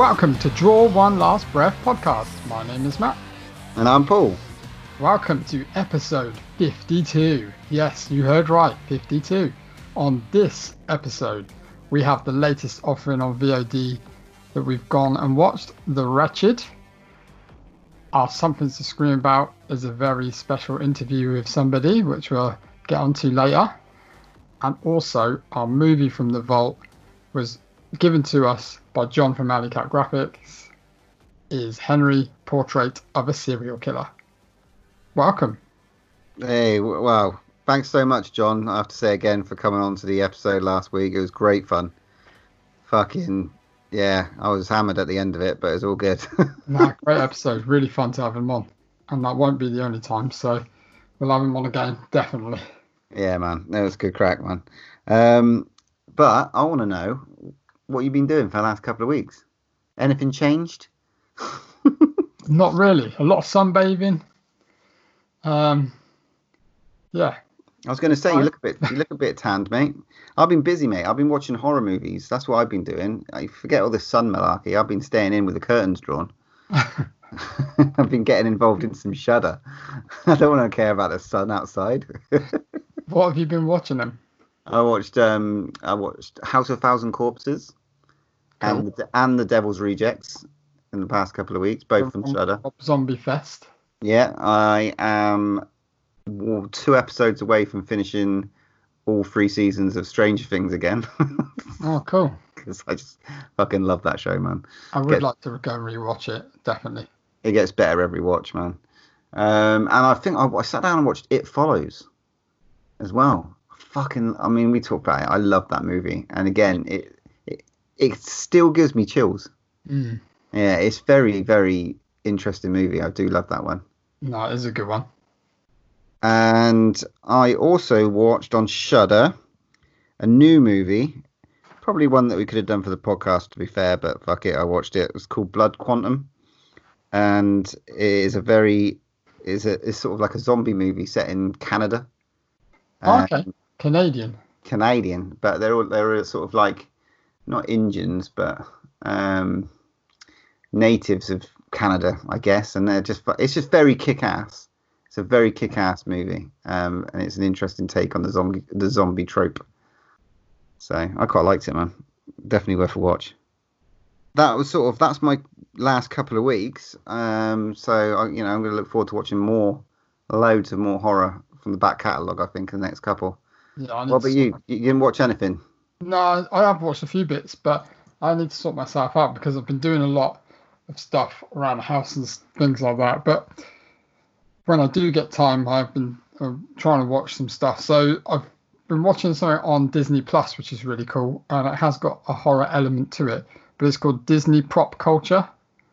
Welcome to Draw One Last Breath podcast. My name is Matt. And I'm Paul. Welcome to episode 52. Yes, you heard right, 52. On this episode, we have the latest offering on VOD that we've gone and watched The Wretched. Our Something to Scream About is a very special interview with somebody, which we'll get onto later. And also, our movie from the vault was given to us by John from Alley Cat Graphics is Henry Portrait of a Serial Killer. Welcome. Hey, wow. Thanks so much, John. I have to say again for coming on to the episode last week. It was great fun. Fucking, yeah, I was hammered at the end of it, but it was all good. nah, great episode. Really fun to have him on. And that won't be the only time, so we'll have him on again, definitely. yeah, man. That was good crack, man. Um, but I want to know what you've been doing for the last couple of weeks. Anything changed? Not really. A lot of sunbathing. Um, yeah. I was going to say you look a bit you look a bit tanned, mate. I've been busy, mate. I've been watching horror movies. That's what I've been doing. I forget all this sun malarkey. I've been staying in with the curtains drawn. I've been getting involved in some shudder. I don't want to care about the sun outside. what have you been watching them? I watched um I watched House of Thousand Corpses and the, and the Devil's Rejects in the past couple of weeks, both from Shudder. Zombie Fest. Yeah, I am two episodes away from finishing all three seasons of Stranger Things again. Oh, cool. Because I just fucking love that show, man. I would Get- like to go and rewatch it, definitely. It gets better every watch, man. Um, and I think I, I sat down and watched It Follows as well. Fucking, I mean, we talked about it. I love that movie, and again, it it, still gives me chills. Mm. Yeah, it's very very interesting movie. I do love that one. No, it is a good one. And I also watched on Shudder a new movie, probably one that we could have done for the podcast, to be fair, but fuck it, I watched it. It was called Blood Quantum, and it is a very is a it's sort of like a zombie movie set in Canada. Oh, okay. Canadian. Canadian, but they're all they're sort of like not Indians, but um, natives of Canada, I guess, and they're just it's just very kick ass. It's a very kick ass movie, um, and it's an interesting take on the zombie the zombie trope. So I quite liked it, man. Definitely worth a watch. That was sort of that's my last couple of weeks. Um, so I, you know I'm going to look forward to watching more, loads of more horror from the back catalogue. I think in the next couple. Yeah, What about you? You didn't watch anything? No, I have watched a few bits, but I need to sort myself out because I've been doing a lot of stuff around the house and things like that. But when I do get time, I've been uh, trying to watch some stuff. So I've been watching something on Disney Plus, which is really cool, and it has got a horror element to it. But it's called Disney Prop Culture.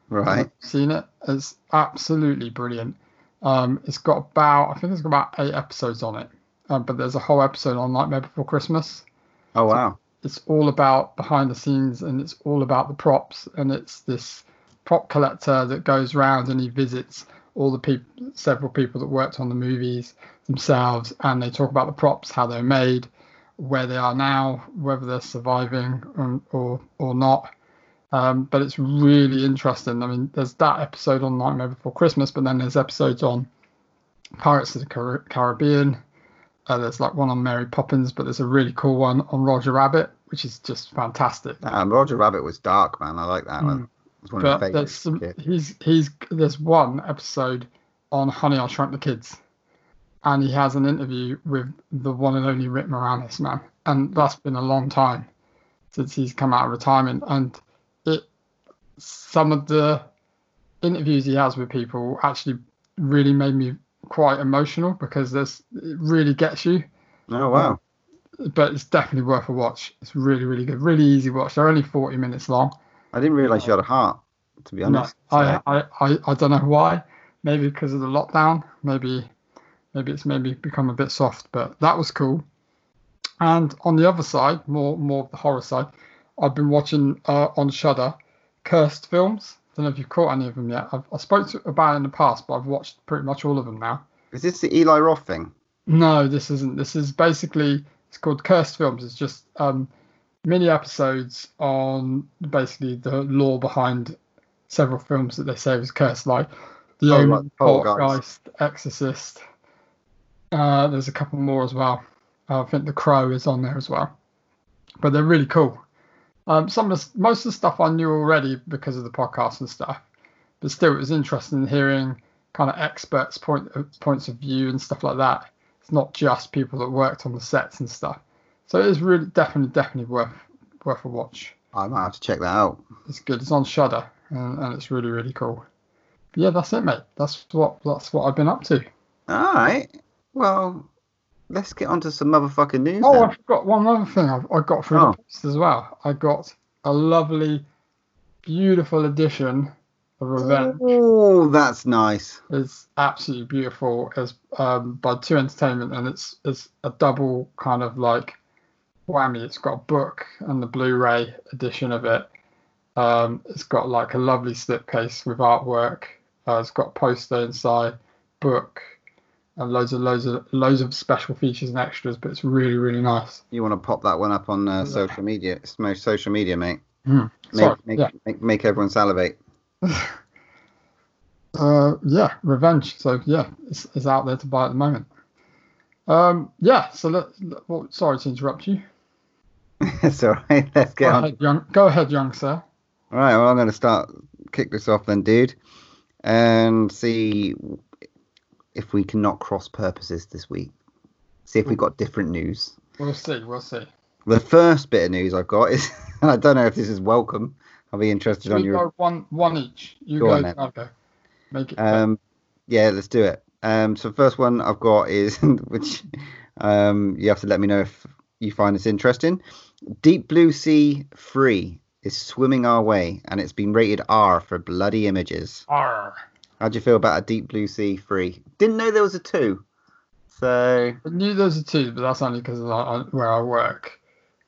Right. Seen it? It's absolutely brilliant. Um, it's got about, I think it's got about eight episodes on it. Um, but there's a whole episode on Nightmare Before Christmas Oh wow. it's all about behind the scenes and it's all about the props and it's this prop collector that goes around and he visits all the people several people that worked on the movies themselves and they talk about the props how they're made where they are now whether they're surviving or or, or not um, but it's really interesting i mean there's that episode on nightmare before christmas but then there's episodes on pirates of the Car- caribbean uh, there's like one on Mary Poppins, but there's a really cool one on Roger Rabbit, which is just fantastic. Um, Roger Rabbit was dark, man. I like that one. It's one of But my there's some, he's he's there's one episode on Honey I Shrunk the Kids, and he has an interview with the one and only Rick Moranis, man, and that's been a long time since he's come out of retirement, and it some of the interviews he has with people actually really made me quite emotional because there's it really gets you Oh wow. but it's definitely worth a watch. It's really, really good. Really easy watch. They're only 40 minutes long. I didn't realise you had a heart. To be No, honest. I, I, I, I don't know why. Maybe because of the lockdown. Maybe, maybe it's maybe become a bit soft. But that was cool. And on the other side, more more of the horror side, I've been watching uh, on Shudder, cursed films. Don't know if you've caught any of them yet. I've, I spoke to, about it in the past, but I've watched pretty much all of them now. Is this the Eli Roth thing? No, this isn't. This is basically it's called Cursed Films. It's just um, mini episodes on basically the lore behind several films that they say was cursed, like The Oh, Omen, Poltergeist. Exorcist. Uh, there's a couple more as well. I think The Crow is on there as well. But they're really cool. Um, some of the, most of the stuff I knew already because of the podcast and stuff, but still it was interesting hearing kind of experts' point points of view and stuff like that. It's not just people that worked on the sets and stuff. So it is really definitely definitely worth worth a watch. I might have to check that out. It's good. It's on Shudder and, and it's really really cool. But yeah, that's it, mate. That's what that's what I've been up to. All right. Well, let's get on to some motherfucking news. Oh, then. I forgot one other thing I, I got through Oh. the post as well. I got a lovely, beautiful edition of Revenge. Oh, that's nice. It's absolutely beautiful. It's um, by Two Entertainment, and it's it's a double kind of like whammy. It's got a book and the Blu-ray edition of it. Um, it's got like a lovely slipcase with artwork. Uh, it's got a poster inside, book, and loads of loads of loads of special features and extras. But it's really really nice. You want to pop that one up on uh, social media? It's most social media, mate. Mm. Make, Sorry, make, yeah. make, make everyone salivate. Uh, yeah, Revenge. So yeah, it's, it's out there to buy at the moment. Um, yeah. So let, let- well, sorry to interrupt you. it's all right. Let's Go get on. ahead, young. Go ahead, young sir. All right. Well, I'm going to start kick this off then, dude, and see if we cannot cross purposes this week. See if we got different news. We'll see. We'll see. The first bit of news I've got is, and I don't know if this is welcome. I'll be interested on We your. go one one each. You Go go. on go. Make it. Um, yeah, let's do it. Um, so first one I've got is which um, you have to let me know if you find this interesting. Deep Blue Sea Free is swimming our way, and it's been rated R for bloody images. Arr. How do you feel about a Deep Blue Sea three? Didn't know there was a two. So I knew there was a two, but that's only because of uh, where I work.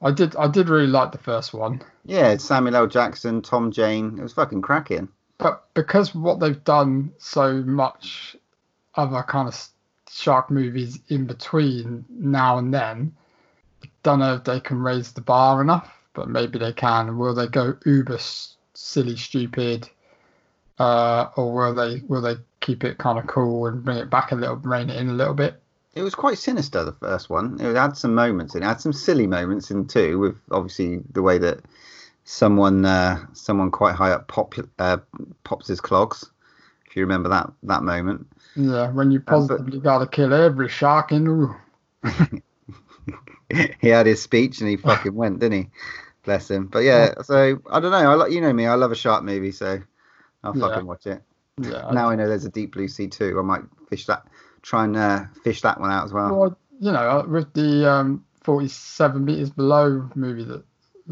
I did. I did really like the first one, yeah, it's Samuel L. Jackson, Tom Jane. It was fucking cracking. but because what they've done so much other kind of shark movies in between now and then, don't know if they can raise the bar enough. But maybe they can. Will they go uber silly, stupid, uh, or will they will they keep it kind of cool and bring it back a little, rein it in a little bit? It was quite sinister, the first one. It had some moments in it. had some silly moments in too, with obviously the way that someone uh, someone quite high up pop, uh, pops his clogs. If you remember that that moment. Yeah, when you but- positively got to kill every shark in the room. he had his speech and he fucking went, didn't he? Bless him. But yeah, so I don't know. I like you know me. I love a shark movie, so I'll Yeah. fucking watch it. Yeah. Now I know there's a Deep Blue Sea too. I might fish that. Try and uh, fish that one out as well. Well, you know, uh, with the um, 47 meters below movie that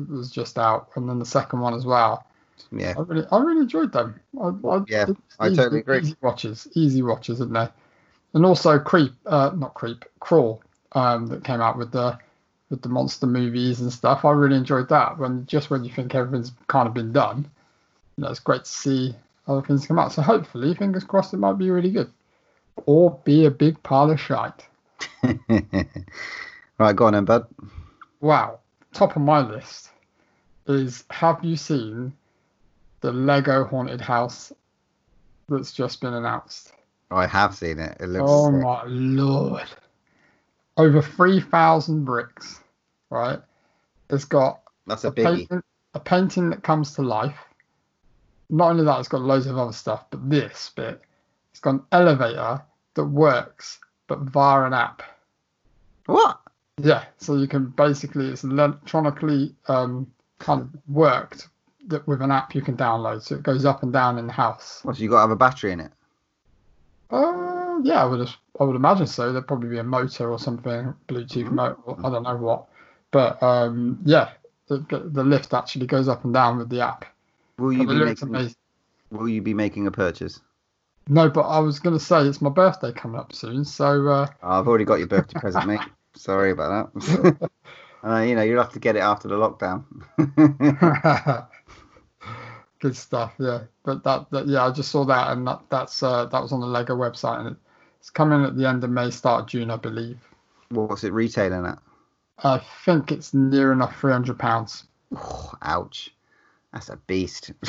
was just out, and then the second one as well. Yeah. I really, I really enjoyed them. I, I, Yeah, I easy- totally agree. Easy watches, easy watches, isn't they? And also Creep, uh, not Creep, Crawl, um, that came out with the with the monster movies and stuff. I really enjoyed that. When just when you think everything's kind of been done, you know, it's great to see other things come out. So hopefully, fingers crossed, it might be really good, or be a big pile of shite. right, go on then, bud. Wow, top of my list is have you seen the Lego haunted house that's just been announced? I have seen it. It looks. Oh sick. my lord. Over 3,000 bricks, right? It's got That's a a biggie. painting, a painting that comes to life. Not only that, it's got loads of other stuff, but this bit, it's got an elevator that works, but via an app. What? Yeah, so you can basically it's electronically um, kind of worked that with an app you can download, so it goes up and down in the house. What? So you got to have a battery in it? Uh, yeah, I would I would imagine so. There'd probably be a motor or something, Bluetooth Mhm. motor, I don't know what, but um, yeah, the, the lift actually goes up and down with the app. Will you be making? amazing. Will you be making a purchase? No, but I was going to say it's my birthday coming up soon, so uh, Oh, I've already got your birthday present, mate. Sorry about that. uh, you know, you'll have to get it after the lockdown. good stuff. Yeah, but that, that yeah, I just saw that, and that that's uh, that was on the Lego website, and it's coming at the end of May, start of June, I believe. What's it retailing at? I think it's near enough three hundred pounds. Oh, ouch. That's a beast.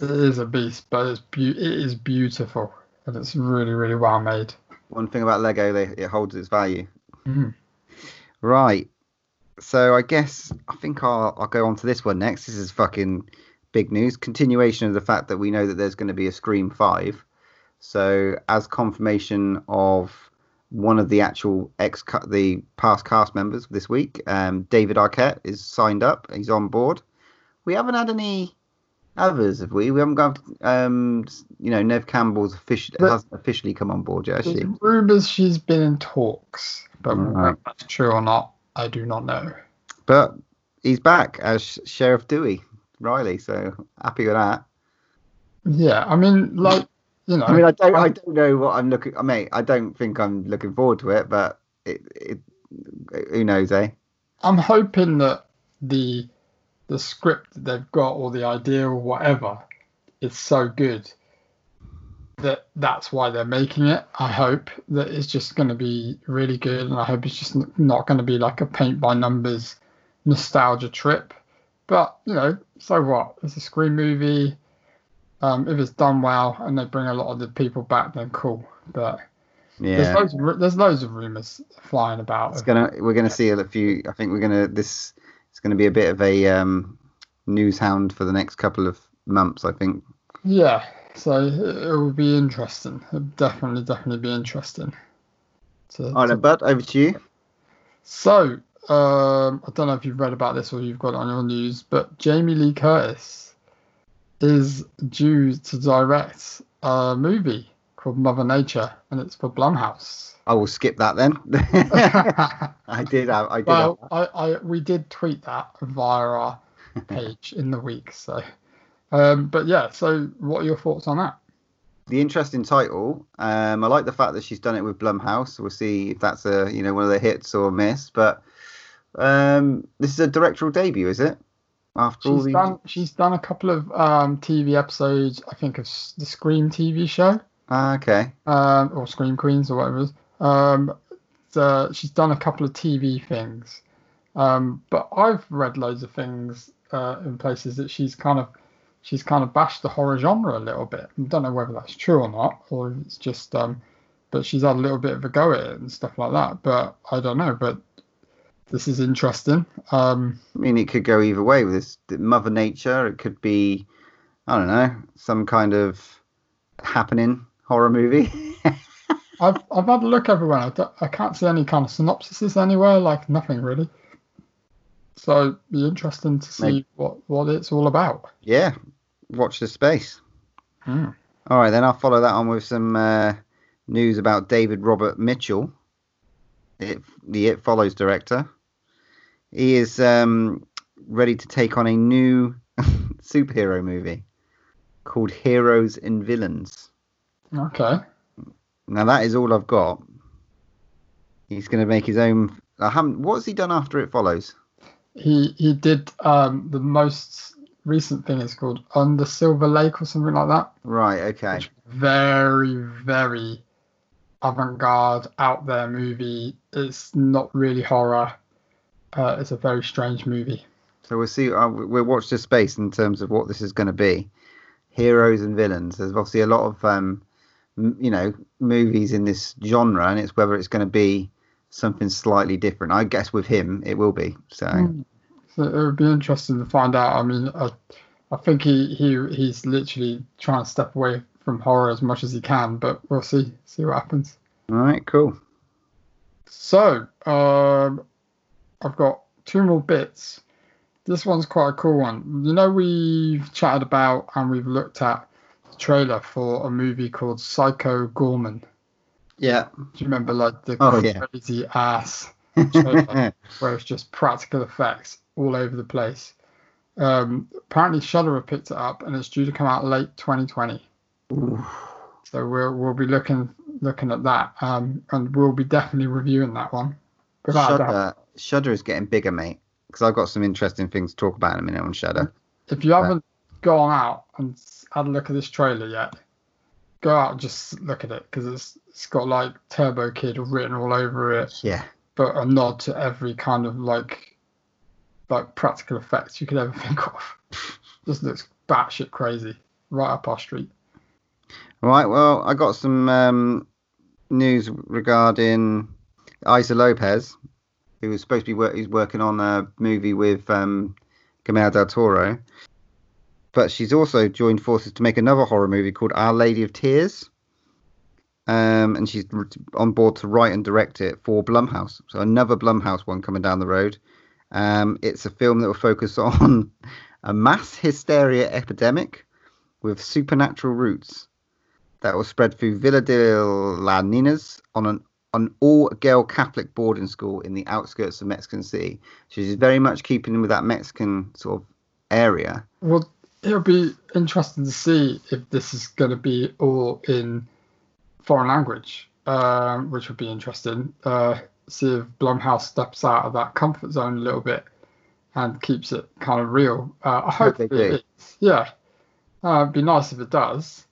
It is a beast, but it's be- it is beautiful and it's really really well made. One thing about Lego, they, it holds its value. Mhm. Right. So I guess I think I'll, I'll go on to this one next. This is fucking big news. Continuation of the fact that we know that there's going to be a Scream 5. So as confirmation of one of the actual ex the past cast members this week, um, David Arquette is signed up. He's on board. We haven't had any others, have we? We haven't got, um, you know, Neve Campbell's officially hasn't officially come on board yet? There's rumours she's been in talks, but Right. whether that's true or not, I do not know. But he's back as Sheriff Dewey Riley, so happy with that. Yeah, I mean, like you know, I mean, I don't, I don't know what I'm looking. I mean, I don't think I'm looking forward to it, but it, it who knows, eh? I'm hoping that the the script that they've got or the idea or whatever is so good that that's why they're making it. I hope that it's just going to be really good, and I hope it's just not going to be like a paint by numbers nostalgia trip. But you know, so what? It's a screen movie. Um, if it's done well and they bring a lot of the people back, then cool. But there's loads of, there's loads of rumors flying about. it's gonna. We're gonna see a few. I think we're gonna. This it's gonna be a bit of a um, news hound for the next couple of months. I think. Yeah, so it, will be interesting. It'll definitely, definitely be interesting. To, All right, to- Bud, over to you. so, um, I don't know if you've read about this or you've got it on your news, but Jamie Lee Curtis is due to direct a movie called Mother Nature, and it's for Blumhouse. I will skip that then. I did. Have, I did. well, I, I we did tweet that via our page in the week, so. Um, but yeah, so what are your thoughts on that? the interesting title. Um, I like the fact that she's done it with Blumhouse. We'll see if that's a you know one of the hits or a miss. But um, this is a directorial debut, is it? After all She's these, done. She's done a couple of um, TV episodes. I think of the Scream TV show, Ah, okay, um, or Scream Queens, or whatever. It is. Um, so she's done a couple of TV things, um, but I've read loads of things uh, in places that she's kind of she's kind of bashed the horror genre a little bit. I don't know whether that's true or not, or if it's just um, but she's had a little bit of a go at it and stuff like that. But I don't know. But this is interesting. Um, I mean it could go either way with this Mother Nature. It could be, I don't know, some kind of happening horror movie. I've I've had a look everywhere. I, don't- I can't see any kind of synopsises anywhere. Like nothing really. So it'd be interesting to see Maybe. what what it's all about. yeah, watch the space. Hmm. All right, then I'll follow that on with some uh, news about David Robert Mitchell, it, the It Follows director. He is um, ready to take on a new superhero movie called Heroes and Villains. Okay. Now that is all I've got. He's going to make his own. I haven't. What's he done after It Follows? He he did um the most recent thing is called on the Silver Lake or something like that. Right. Okay. Very very avant-garde out there movie. It's not really horror. Uh, it's a very strange movie. So we'll see. Uh, we'll watch the space in terms of what this is going to be. Heroes and villains. There's obviously a lot of, um, you know, movies in this genre, and it's whether it's going to be something slightly different. I guess with him, it will be. So Mm. So it would be interesting to find out. I mean, I, I think he, he he's literally trying to step away from horror as much as he can, but we'll see see what happens. all right, cool. So um, I've got two more bits. This one's quite a cool one. You know, we've chatted about and we've looked at trailer for a movie called Psycho Goreman. Yeah. Do you remember like the Oh, yeah. crazy ass trailer? where it's just practical effects all over the place. Um, apparently, Shudder have picked it up, and it's due to come out late 2020. Ooh. So we'll we'll be looking looking at that, um, and we'll be definitely reviewing that one. Shudder, Shudder is getting bigger, mate. Because I've got some interesting things to talk about in a minute on Shudder. If you haven't gone out and had a look at this trailer yet, go out and just look at it because it's it's got like Turbo Kid written all over it. Yeah. but a nod to every kind of like like practical effects you could ever think of. Just looks batshit crazy, right up our street. Right. Well, I got some um, news regarding Issa Lopez, who was supposed to be work- he's working on a movie with um, Guillermo del Toro, but she's also joined forces to make another horror movie called Our Lady of Tears. Um, and she's on board to write and direct it for Blumhouse. So another Blumhouse one coming down the road. Um, it's a film that will focus on a mass hysteria epidemic with supernatural roots that will spread through Villa de la Ninas on an an all-girl Catholic boarding school in the outskirts of Mexican City. She's very much keeping with that Mexican sort of area. Well, it'll be interesting to see if this is going to be all in foreign language, um, which would be interesting. Uh, see if Blumhouse steps out of that comfort zone a little bit and keeps it kind of real. Uh, I hope they do. is. Yeah, uh, it'd be nice if it does.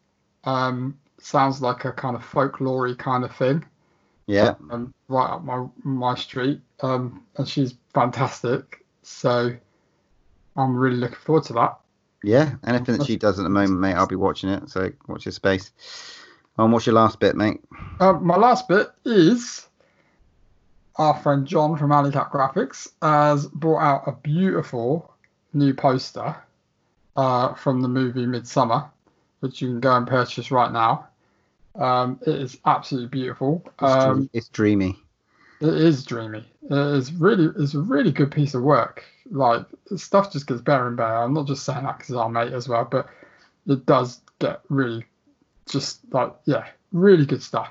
Um, sounds like a kind of folklore kind of thing. Yeah, um, right up my my street, um, and she's fantastic. So I'm really looking forward to that. Yeah. Anything that she does at the moment, mate, I'll be watching it. So watch your space. And what's your last bit, mate? Um, my last bit is our friend John from Alley Cat Graphics has brought out a beautiful new poster uh, from the movie Midsommar, which you can go and purchase right now. Um, it is absolutely beautiful. It's, Um, it's dreamy. It is dreamy. It is really, it's a really good piece of work. Like stuff just gets better and better. I'm not just saying that because our mate as well, but it does get really, just like yeah, really good stuff.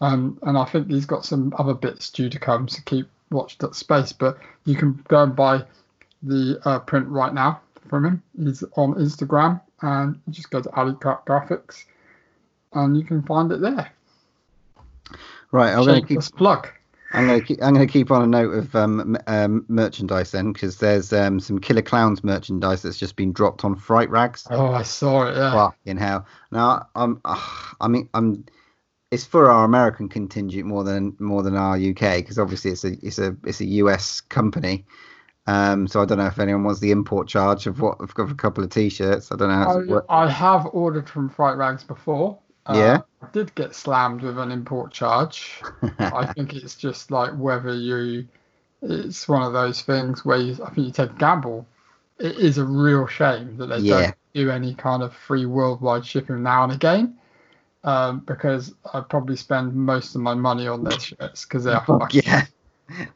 Um, and I think he's got some other bits due to come, so keep watch that space. But you can go and buy the uh, print right now from him. He's on Instagram, and just go to Alley Cat Graphics, and you can find it there. Right, I'm going to keep. Plug. I'm going to keep. I'm going to keep on a note of um, um, merchandise then, because there's um, some Killer Clowns merchandise that's just been dropped on Fright Rags. Oh, I saw it. Yeah. Fucking hell! Now I'm. Uh, I mean, I'm. It's for our American contingent more than more than our UK because obviously it's a it's a it's a US company. Um, so I don't know if anyone wants the import charge of what of a couple of t-shirts. I don't know. How I. I have ordered from Fright Rags before. Uh, Yeah? I did get slammed with an import charge. I think it's just like whether you. It's one of those things where you, I think you take a gamble. It is a real shame that they Yeah. don't do any kind of free worldwide shipping now and again. Um, because I probably spend most of my money on their shirts because they're Fuck fucking yeah.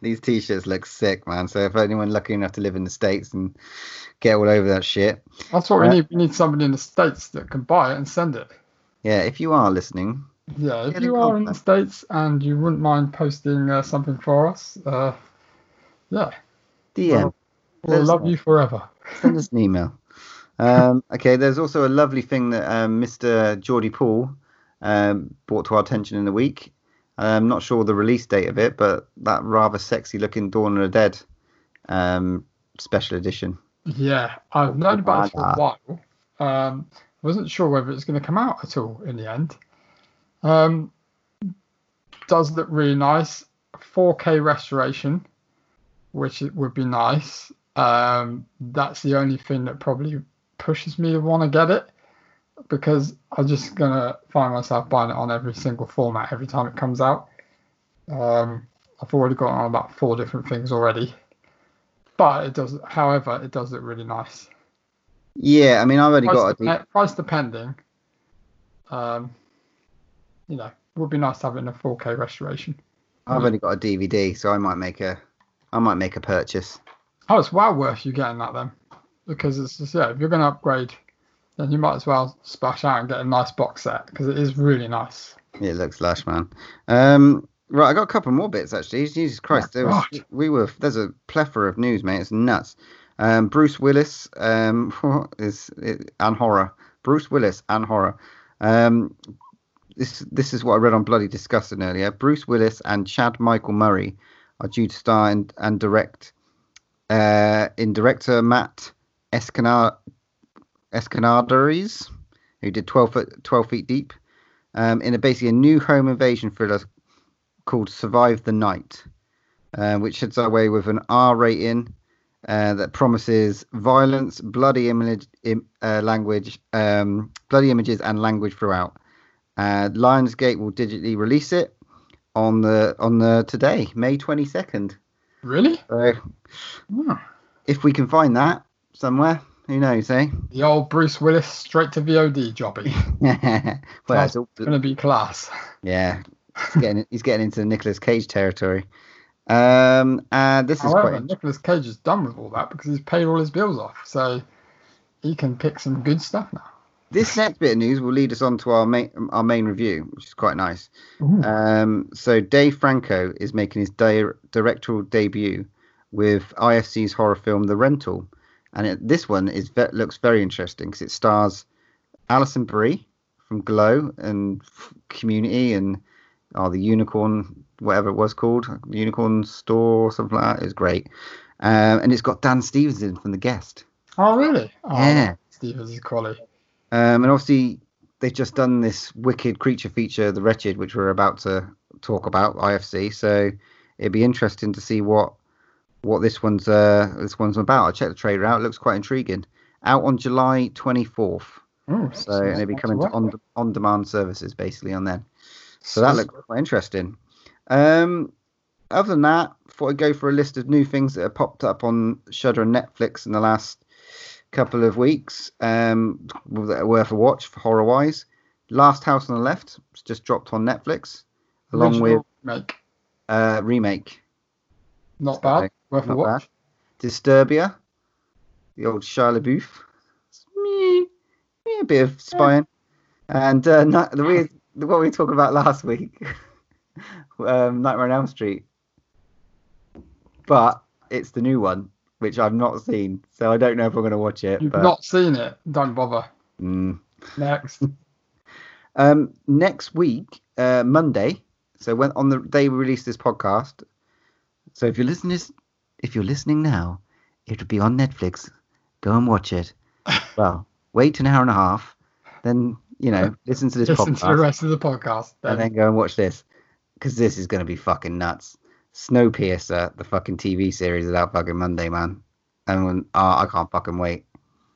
These t-shirts look sick, man. So if anyone lucky enough to live in the states and get all over that shit, That's what we Uh, need. We need somebody in the states that can buy it and send it. Yeah. If you are listening, Yeah, if you are in the. States and you wouldn't mind posting uh, something for us, uh, yeah, DM. Well, we'll love you forever. send us an email. Um, okay, there's also a lovely thing that um, Mr. Geordie Paul um, brought to our attention in the week. I'm not sure the release date of it, but that rather sexy looking Dawn of the Dead um, special edition. Yeah, I've known about it for a Voila. while. Wasn't sure whether it's going to come out at all in the end. Um, does look really nice. 4K restoration, which would be nice. Um, that's the only thing that probably pushes me to want to get it because I'm just gonna find myself buying it on every single format every time it comes out. Um, I've already got on about four different things already, but it does. However, it does look really nice. Yeah, I mean, I've only Price, got a. depe- price depending. Um, you know, would be nice to have it in a 4K restoration. I've only got a DVD, so I might make a. I might make a purchase. Oh, it's well worth you getting that then, because it's just yeah. If you're going to upgrade, then you might as well splash out and get a nice box set because it is really nice. It looks lush, man. Um, right, I got a couple more bits actually. Jesus Christ, there was, we were there's a plethora of news, mate. It's nuts. Um, Bruce Willis um, is and horror. Bruce Willis and horror. Um, this this is what I read on Bloody Disgusting earlier. Bruce Willis and Chad Michael Murray are due to star and, and direct uh, in director Matt Escanar Escanadaries, who did 12 foot 12 feet deep um, in a basically a new home invasion thriller called Survive the Night. uh, which heads our way with an R rating uh, that promises violence, bloody image, im, uh, language, um, bloody images, and language throughout. Uh, Lionsgate will digitally release it on the on the today, May twenty second. Really? So if we can find that somewhere, who knows, eh? The old Bruce Willis straight to VOD jobby. well, it's all, gonna be class. yeah, he's getting he's getting into Nicolas Cage territory. Um, and this is However, quite Nicolas Cage is done with all that because he's paid all his bills off, so he can pick some good stuff now. this next bit of news will lead us on to our main our main review, which is quite nice. Um, so Dave Franco is making his di- directorial debut with IFC's horror film The Rental, and it, this one is looks very interesting because it stars Alison Brie from Glow and Community and oh, the Unicorn, whatever it was called, Unicorn Store or something like that. It was great, um, and it's got Dan Stevenson from The Guest. Oh, really? Oh, Yeah. Stevens is quality. Um, and obviously, they've just done this wicked creature feature, The Wretched, which we're about to talk about, IFC. So it'd be interesting to see what what this one's uh, this one's about. I checked the trailer out; it looks quite intriguing. Out on July 24th, Ooh, so and it'll be coming to on on demand services basically on then. So that looks quite interesting. Um, other than that, thought I'd go for a list of new things that have popped up on Shudder and Netflix in the last couple of weeks um, that are worth a watch for horror wise. Last House on the Left was just dropped on Netflix, along with Original make. uh, remake Not bad. Worth a not watch. Disturbia, the old Shia LaBeouf, Meh, meh, a bit of spying, and uh, not, the weird what we talked about last week, um, Nightmare on Elm Street, but it's the new one which I've not seen, so I don't know if I'm going to watch it. You've but, not seen it. Don't bother. mm. Next. Um, next week, uh, Monday. So when on the day we release this podcast. So if you're listening, if you're listening now, it'll be on Netflix. Go and watch it. Well, wait an hour and a half, then you know listen to this Listen to the rest of the podcast. and Then. then go and watch this because this is going to be fucking nuts. Snowpiercer, the fucking TV series, is out fucking Monday, man. And when, oh, I can't fucking wait.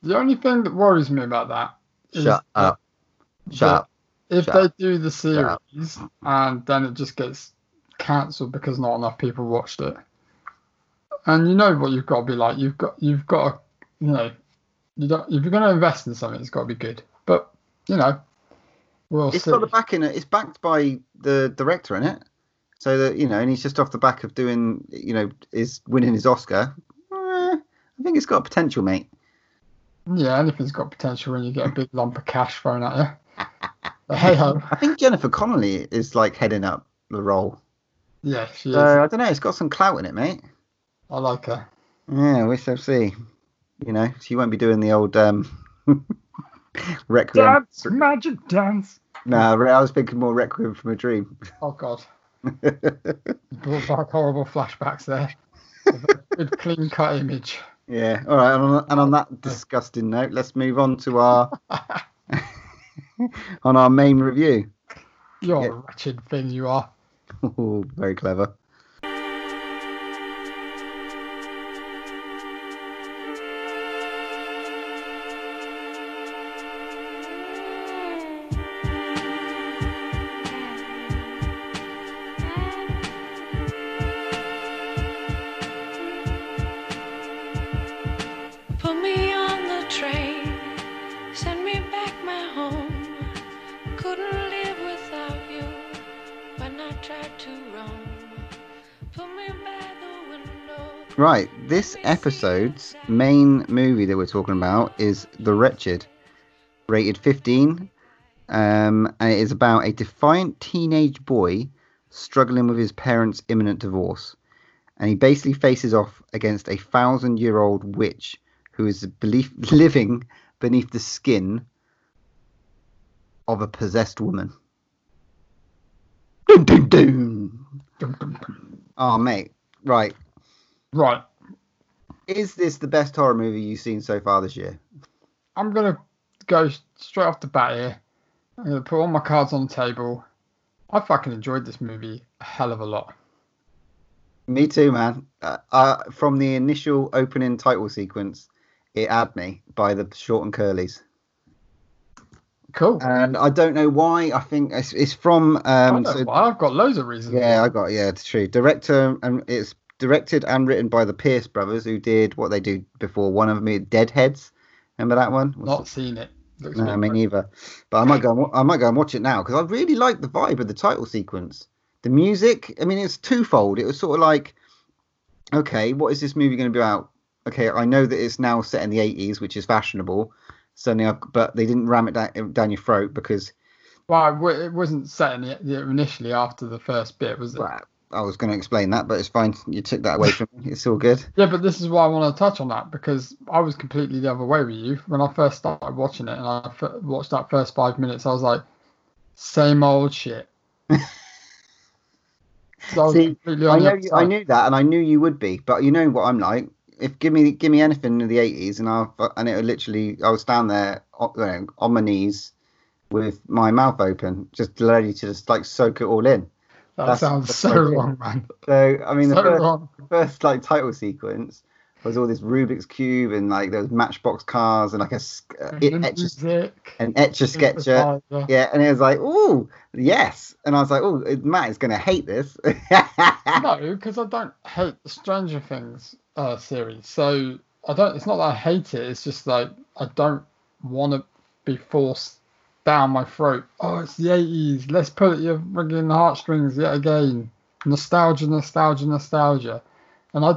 The only thing that worries me about that is Shut up. Shut up. If Shut they up. do the series and then it just gets cancelled because not enough people watched it, and you know what you've got to be like, you've got you've got to, you know, you don't if you're going to invest in something, it's got to be good. But you know, we'll It's see. got the backing. It's backed by the director in it, so that you know, and he's just off the back of doing, you know, is winning his Oscar. Eh, I think it's got potential, mate. Yeah, anything's got potential when you get a big lump of cash thrown at you. Hey ho, I think Jennifer Connelly is like heading up the role. yeah, she is. I don't know. It's got some clout in it, mate. I like her. Yeah, we shall see. You know, she won't be doing the old um Requiem. Dance, magic dance. No, I was thinking more Requiem from a Dream. Oh god, brought back horrible flashbacks there. Good clean cut image. Yeah. All right. And on, and on that disgusting note, let's move on to our on our main review. You're Yeah. a wretched thing, you are. Ooh, very clever. Right. This episode's main movie that we're talking about is The Wretched, rated 15. Um, and it is about a defiant teenage boy struggling with his parents' imminent divorce. And he basically faces off against a thousand year old witch who is belief- living beneath the skin of a possessed woman. Dun, dun, dun. Oh, mate. Right. Right, Is this the best horror movie you've seen so far this year? I'm gonna go straight off the bat here. I'm gonna put all my cards on the table. I fucking enjoyed this movie a hell of a lot. Me too, man. Uh, uh, from the initial opening title sequence, it had me by the short and curlies. Cool. And I don't know why. I think it's, it's from. I Um, know so- why, I've got loads of reasons. yeah, I got yeah, it's true. Director and it's directed and written by the Pierce brothers, who did what they do before. One of me, Deadheads. Remember that one? not seen it. Looks No, a bit me great. neither. But I might go. And, I might go and watch it now because I really like the vibe of the title sequence. The music. I mean, it's twofold. It was sort of like, okay, what is this movie going to be about? Okay, I know that it's now set in the '80s, which is fashionable. Suddenly, I've, but they didn't ram it down, down your throat because Well, it wasn't set in the- initially after the first bit, was it? well, I was going to explain that, but it's fine. You took that away from me. It's all good. Yeah, but this is why I want to touch on that because I was completely the other way with you when I first started watching it, and I f- watched that first five minutes. I was like, same old shit. So I See, I know you, I knew that, and I knew you would be. But you know what I'm like. If give me give me anything in the 80s, and I and it would literally I was down there on, you know, on my knees with my mouth open, just ready to just like soak it all in. That that's- sounds so wrong, man. So I mean, the first, first like title sequence was all this Rubik's cube and like those Matchbox cars and like a uh, And etch an etch a sketcher. synthesizer. Yeah, and it was like, oh yes, and I was like, oh, Matt is gonna hate this. No, because I don't hate the Stranger Things uh, series. So I don't. It's not that I hate it. It's just like I don't want to be forced down my throat. Oh, it's the eighties. Let's put at your friggin' heartstrings yet again. Nostalgia, nostalgia, nostalgia. And I,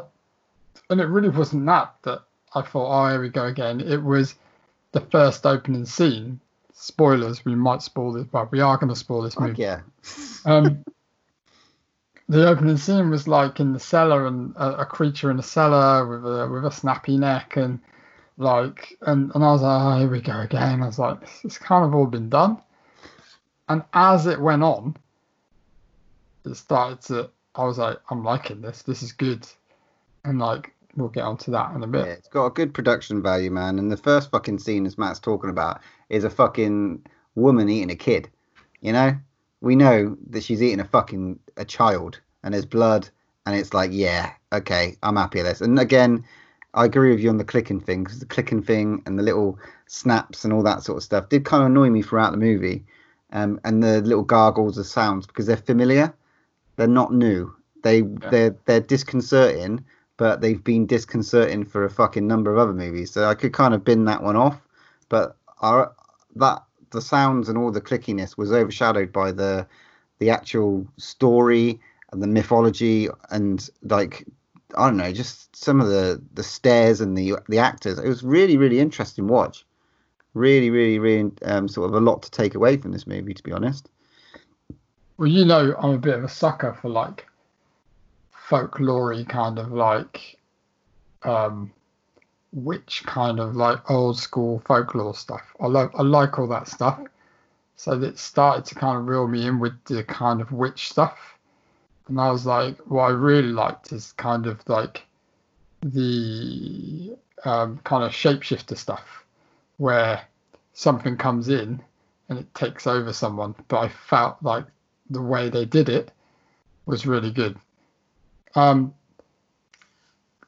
and it really wasn't that that I thought. Oh, here we go again. It was the first opening scene. Spoilers. We might spoil this, but we are going to spoil this Fuck movie. yeah. Um, the opening scene was like in the cellar and a, a creature in the cellar with a with a snappy neck and like and, and I was like, oh, here we go again. I was like, it's kind of all been done. And as it went on, it started to. I was like, I'm liking this. This is good. And like, we'll get onto that in a Yeah, bit. it's got a good production value, man. And the first fucking scene, as Matt's talking about, is a fucking woman eating a kid. You know, we know that she's eating a fucking a child, and there's blood, and it's like, yeah, okay, I'm happy with this. And again, I agree with you on the clicking thing because the clicking thing and the little snaps and all that sort of stuff did kind of annoy me throughout the movie. Um, and the little gargles of sounds because they're familiar, they're not new. They they're they're disconcerting, but they've been disconcerting for a fucking number of other movies. So I could kind of bin that one off. But our, that the sounds and all the clickiness was overshadowed by the the actual story and the mythology and like I don't know, just some of the the stares and the the actors. It was really really interesting watch. Really really really um, sort of a lot to take away from this movie, to be honest. Well, you know, I'm a bit of a sucker for like folklory kind of like um witch kind of like old school folklore stuff. I love I like all that stuff. So it started to kind of reel me in with the kind of witch stuff. And I was like, what I really liked is kind of like the um, kind of shapeshifter stuff where something comes in and it takes over someone. But I felt like the way they did it was really good. Um,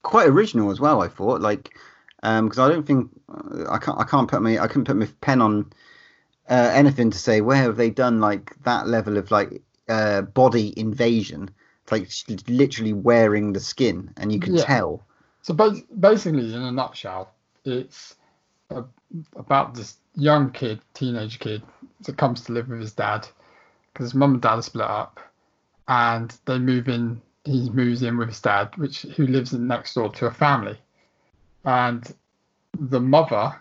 quite original as well. I thought, like, um, because I don't think I can't I can't put my I couldn't put my pen on uh, anything to say where have they done like that level of like uh, body invasion. It's like sh- literally wearing the skin, and you can Yeah. tell. So basically, in a nutshell, it's a, about this young kid, teenage kid, that comes to live with his dad because his mum and dad are split up, and they move in. He moves in with his dad, which who lives in next door to a family, and the mother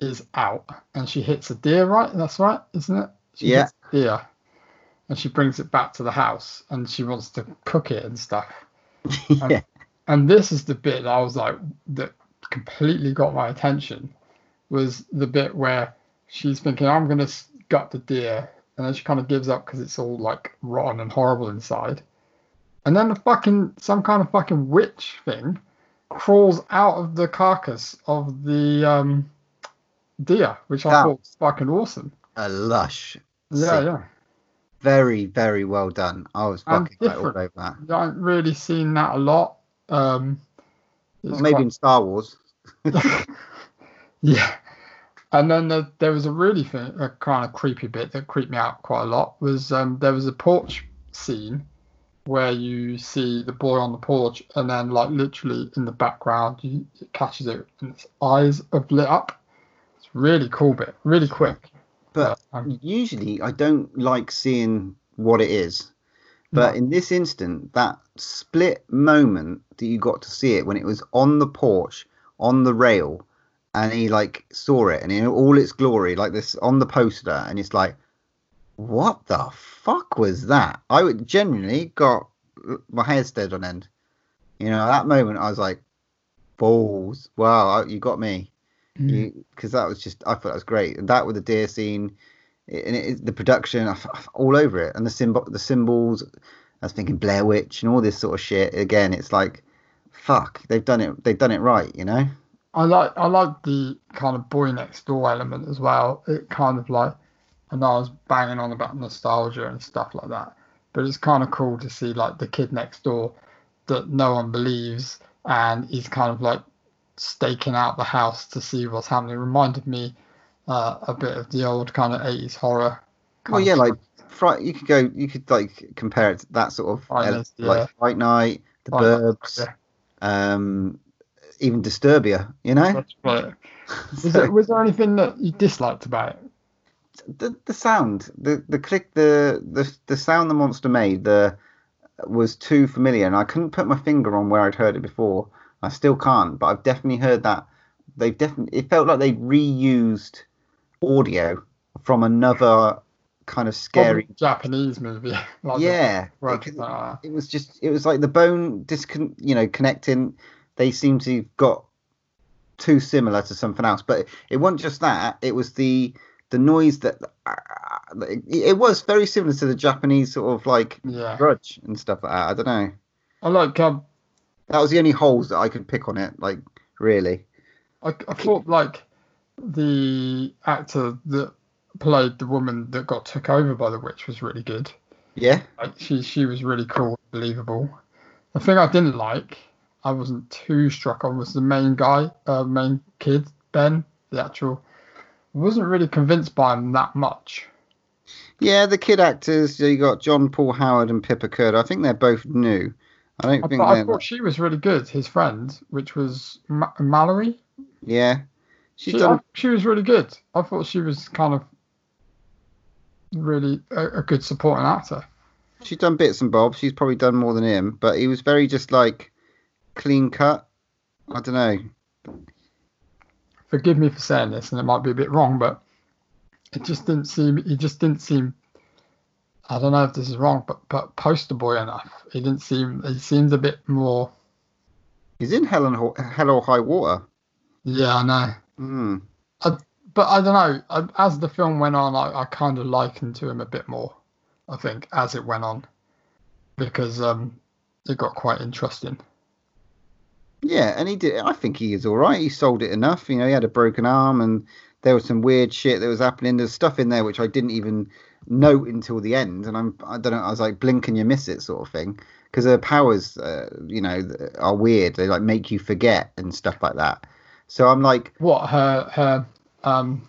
is out, and she hits a deer. Right, that's right, isn't it? She Yeah. hits a deer, and she brings it back to the house, and she wants to cook it and stuff. yeah, And this is the bit that I was like that completely got my attention was the bit where she's thinking I'm gonna gut the deer, and then she kind of gives up because it's all like rotten and horrible inside. And then the fucking some kind of fucking witch thing crawls out of the carcass of the um, deer, which I thought was fucking awesome. a lush. Yeah, scene. yeah. Very, very well done. I was fucking like, all over that. I haven't really seen that a lot. Um, Well, maybe quite- in Star Wars. yeah. And then there, there was a really thing, a kind of creepy bit that creeped me out quite a lot. Was um, there was a porch scene where you see the boy on the porch, and then like literally in the background, you, it catches it, and its eyes have lit up. It's a really cool bit, really quick. But um, usually I don't like seeing what it is. But No. in this instant, that split moment that you got to see it when it was on the porch, on the rail, and he like saw it and in all its glory, like this on the poster, and it's like, what the fuck was that? I would genuinely got my hair stood on end. You know, at that moment I was like, balls! Wow, you got me mm, because that was just I thought that was great. And that with the deer scene, it- and it, the production, I I all over it, and the symbol, the symbols. I was thinking Blair Witch and all this sort of shit. Again, it's like, fuck, they've done it. They've done it right, you know. I like I like the kind of boy next door element as well. It kind of like I know I was banging on about nostalgia and stuff like that, but it's kind of cool to see like the kid next door that no one believes and he's kind of like staking out the house to see what's happening. It reminded me uh, a bit of the old kind of 80s horror. Well, yeah, like Fright. You could go. You could like compare it to that sort of ele- Night, yeah. like Fright Night, The Fright Night, Burbs, yeah. um, even Disturbia. You know. That's right. Was, So- there, was there anything that you disliked about it? the the sound, the the click, the the the sound the monster made, the was too familiar, and I couldn't put my finger on where I'd heard it before. I still can't, but I've definitely heard that. They've definitely. It felt like they reused audio from another kind of scary. Japanese movie. like the- yeah, right, uh, it was just it was like the bone discon you know connecting they seem to have got too similar to something else but it wasn't just that it was the the noise that it, it was very similar to the japanese sort of like yeah. grudge and stuff like that i don't know I like um, that was the only holes that i could pick on it like really I, I thought like the actor that played the woman that got took over by the witch was really good. yeah Like she she was really cool, believable. The thing I didn't like, I wasn't too struck on, was the main guy, uh, main kid Ben, the actual. I wasn't really convinced by him that much. yeah the kid actors you got john paul howard and Piper Curda i think they're both new i don't I, think I thought she was really good. His friend, which was Ma- Mallory, yeah she, done she was really good. I thought she was kind of really a, a good supporting actor. she's done bits and bobs. She's probably done more than him, but he was very just like clean cut. I don't know. forgive me for saying this, and it might be a bit wrong, but it just didn't seem. He just didn't seem. I don't know if this is wrong, but but poster boy enough. He didn't seem. He seemed a bit more. He's in Hell and Hell or High Water. Yeah, I know. Hmm. But I don't know. I, as the film went on, I, I kind of likened to him a bit more. I think as it went on, because um, it got quite interesting. Yeah, and he did. I think he is all right. He sold it enough. You know, he had a broken arm, and there was some weird shit that was happening. There's stuff in there which I didn't even note until the end, and I'm I don't know. I was like, blink and you miss it, sort of thing. Because her powers, uh, you know, are weird. They like make you forget and stuff like that. So I'm like, What her her um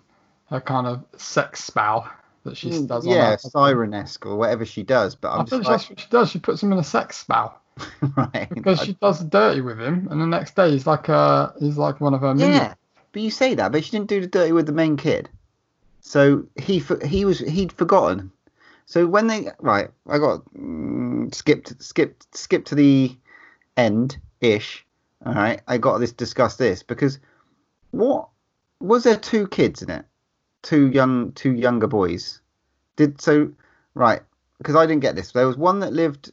her kind of sex spell that she does. on Mm, yeah, her- siren-esque or whatever she does. But I I'm think just like, that's what she does. She puts him in a sex spell. right. because I- she does dirty with him, and the next day he's like uh he's like one of her minions. yeah, but you say that, but she didn't do the dirty with the main kid. So he he was he'd forgotten. So when they right, I got mm, skipped skipped skipped to the end ish. All right, I got this discuss this because what was there two kids in it, two young two younger boys. Did so right because I didn't get this. There was one that lived.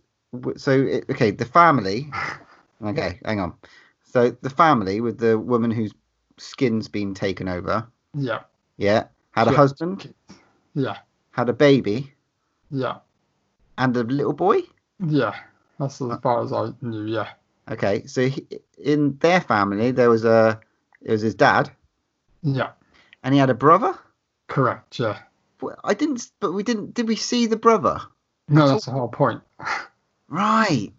So it, okay, the family. Okay, hang on. So the family with the woman whose skin's been taken over, Yeah, yeah, had a Yeah. husband, yeah, had a baby, yeah, and a little boy. yeah. That's as far as I knew. Yeah, Okay, so he, in their family there was a it was his dad, yeah, and he had a brother. correct. Yeah, I didn't. But we didn't. Did we see the brother? No, that's the whole point. Right.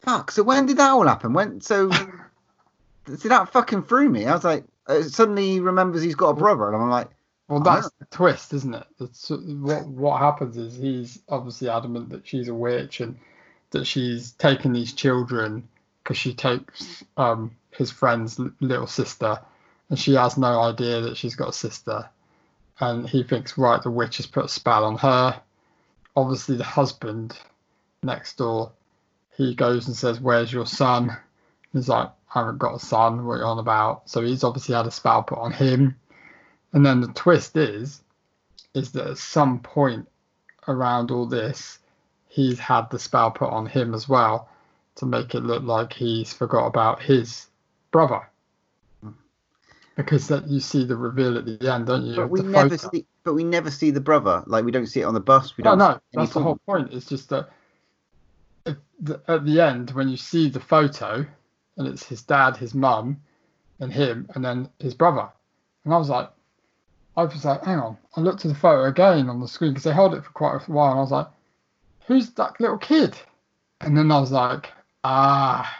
Fuck. So when did that all happen? When? So. see that fucking threw me. I was like, uh, suddenly he remembers he's got a brother, and I'm like, Well, that's the twist, isn't it? That's what what happens is he's obviously adamant that she's a witch and that she's taken these children because she takes um, his friend's little sister, and she has no idea that she's got a sister, and he thinks right, the witch has put a spell on her. Obviously, the husband next door, he goes and says, "Where's your son?" He's like, "I haven't got a son. What are you on about?" So he's obviously had a spell put on him. And then the twist is, is that at some point around all this, he's had the spell put on him as well to make it look like he's forgot about his brother. Because that you see the reveal at the end, don't you? but we never photo. see. But we never see the brother. Like we don't see it on the bus. We No, don't. no, that's the whole point. It's just that if the, at the end, when you see the photo, and it's his dad, his mum, and him, and then his brother, and I was like, I was like, hang on. I looked at the photo again on the screen because they held it for quite a while, and I was like, who's that little kid? And then I was like, ah.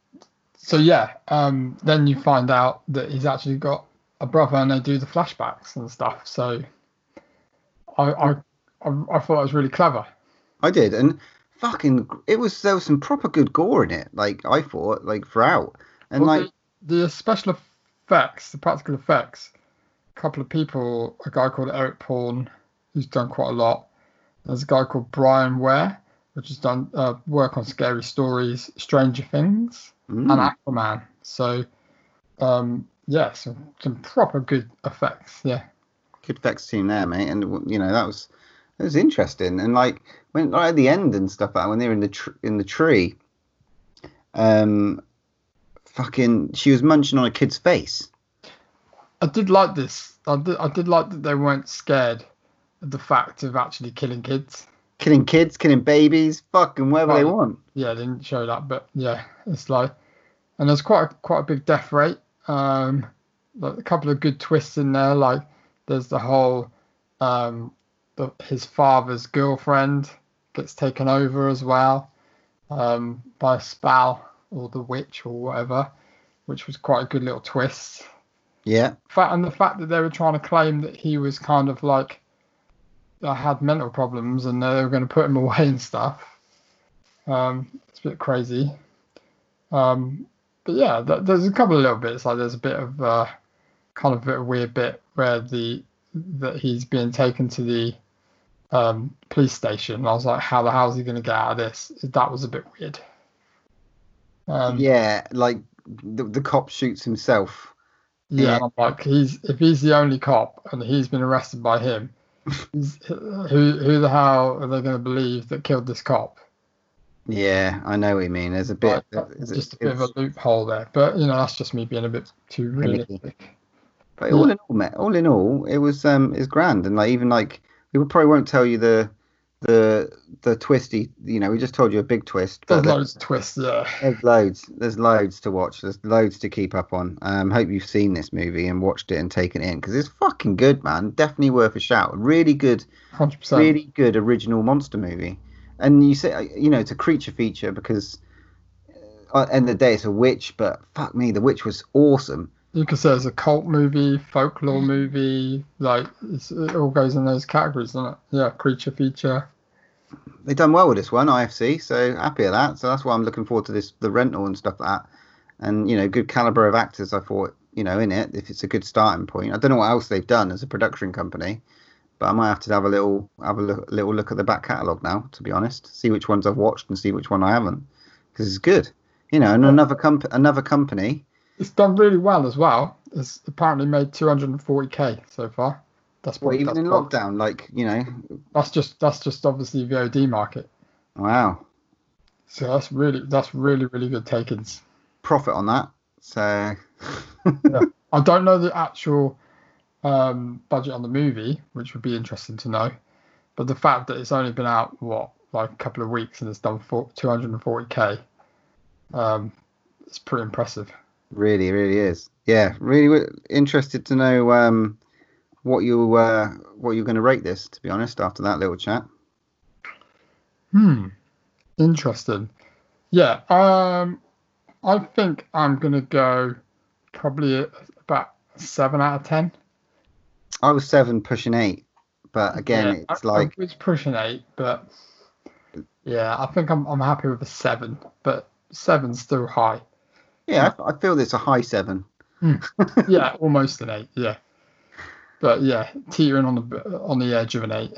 So yeah, um, then you find out that he's actually got a brother, and they do the flashbacks and stuff. So I I I, I thought it was really clever. I did, and fucking, it was there was some proper good gore in it. Like I thought, like throughout, and Well, like the, the special effects, the practical effects, couple of people, a guy called Eric Pawn, who's done quite a lot. There's a guy called Brian Ware, which has done uh, work on Scary Stories, Stranger Things, mm, and Aquaman. So, um, yeah, some, some proper good effects. Yeah. good effects team there, mate. And you know that was that was interesting. And like when right at the end and stuff like that, when they're in the tr- in the tree, um, fucking, she was munching on a kid's face. I did like this. I did, I did like that they weren't scared of the fact of actually killing kids. Killing kids, killing babies, fucking whatever they want. yeah, they didn't show that, but yeah, it's like, and there's quite a, quite a big death rate. Um, like a couple of good twists in there. Like there's the whole, um, the, his father's girlfriend gets taken over as well, um, by a spell or the witch or whatever, which was quite a good little twist. Yeah, Fact and the fact that they were trying to claim that he was kind of like, uh, had mental problems and they were going to put him away and stuff. Um, it's a bit crazy. Um, but yeah, th- there's a couple of little bits. Like there's a bit of uh, kind of a weird bit where the that he's being taken to the um, police station. I was like, how the hell is he going to get out of this? That was a bit weird. Um, yeah, like the, the cop shoots himself. Yeah, I'm like he's if he's the only cop and he's been arrested by him, who who the hell are they going to believe that killed this cop? Yeah, I know what you mean. There's a bit. Like, there's just a bit of a loophole there, but you know that's just me being a bit too realistic. But all in all, all in all, it was um, it's grand, and like even like we probably won't tell you the the the twisty. You know, we just told you a big twist, but There's loads of twists, yeah. there's loads. There's loads to watch. There's loads to keep up on. Um, hope you've seen this movie and watched it and taken it in because it's fucking good, man. Definitely worth a shout. Really good, Hundred percent. really good original monster movie. And you say, you know, it's a creature feature because uh, at the end of the day, it's a witch. But fuck me, the witch was awesome. You could say it's a cult movie, folklore movie, like it's, it all goes in those categories, doesn't it? Yeah, creature feature. They done well with this one, IFC. So happy at that. So that's why I'm looking forward to this, the rental and stuff like that. And you know, good caliber of actors. I thought, you know, in it, if it's a good starting point. I don't know what else they've done as a production company, but I might have to have a little, have a look, little look at the back catalogue now. To be honest, see which ones I've watched and see which one I haven't, because it's good. You know, and another comp- another company. It's done really well as well. It's apparently made 240k so far. That's Well, what even that's, in what- lockdown, like you know, that's just that's just obviously VOD market. wow, So that's really that's really really good takings. profit on that. So I don't know the actual um, budget on the movie, which would be interesting to know. But the fact that it's only been out what like a couple of weeks and it's done for 240k, um, it's pretty impressive. Really, really is. Yeah, really w- interested to know um, what you uh, what you're going to rate this. To be honest, after that little chat. Hmm. Interesting. Yeah. Um, I think I'm gonna go probably about seven out of ten. I was seven, pushing eight, but again, Yeah, it's I, like it's pushing eight, but yeah, I think I'm I'm happy with a seven, but seven's still high. yeah, I, I feel it's a high seven. Yeah, almost an eight. Yeah, but yeah, teetering on the on the edge of an eight.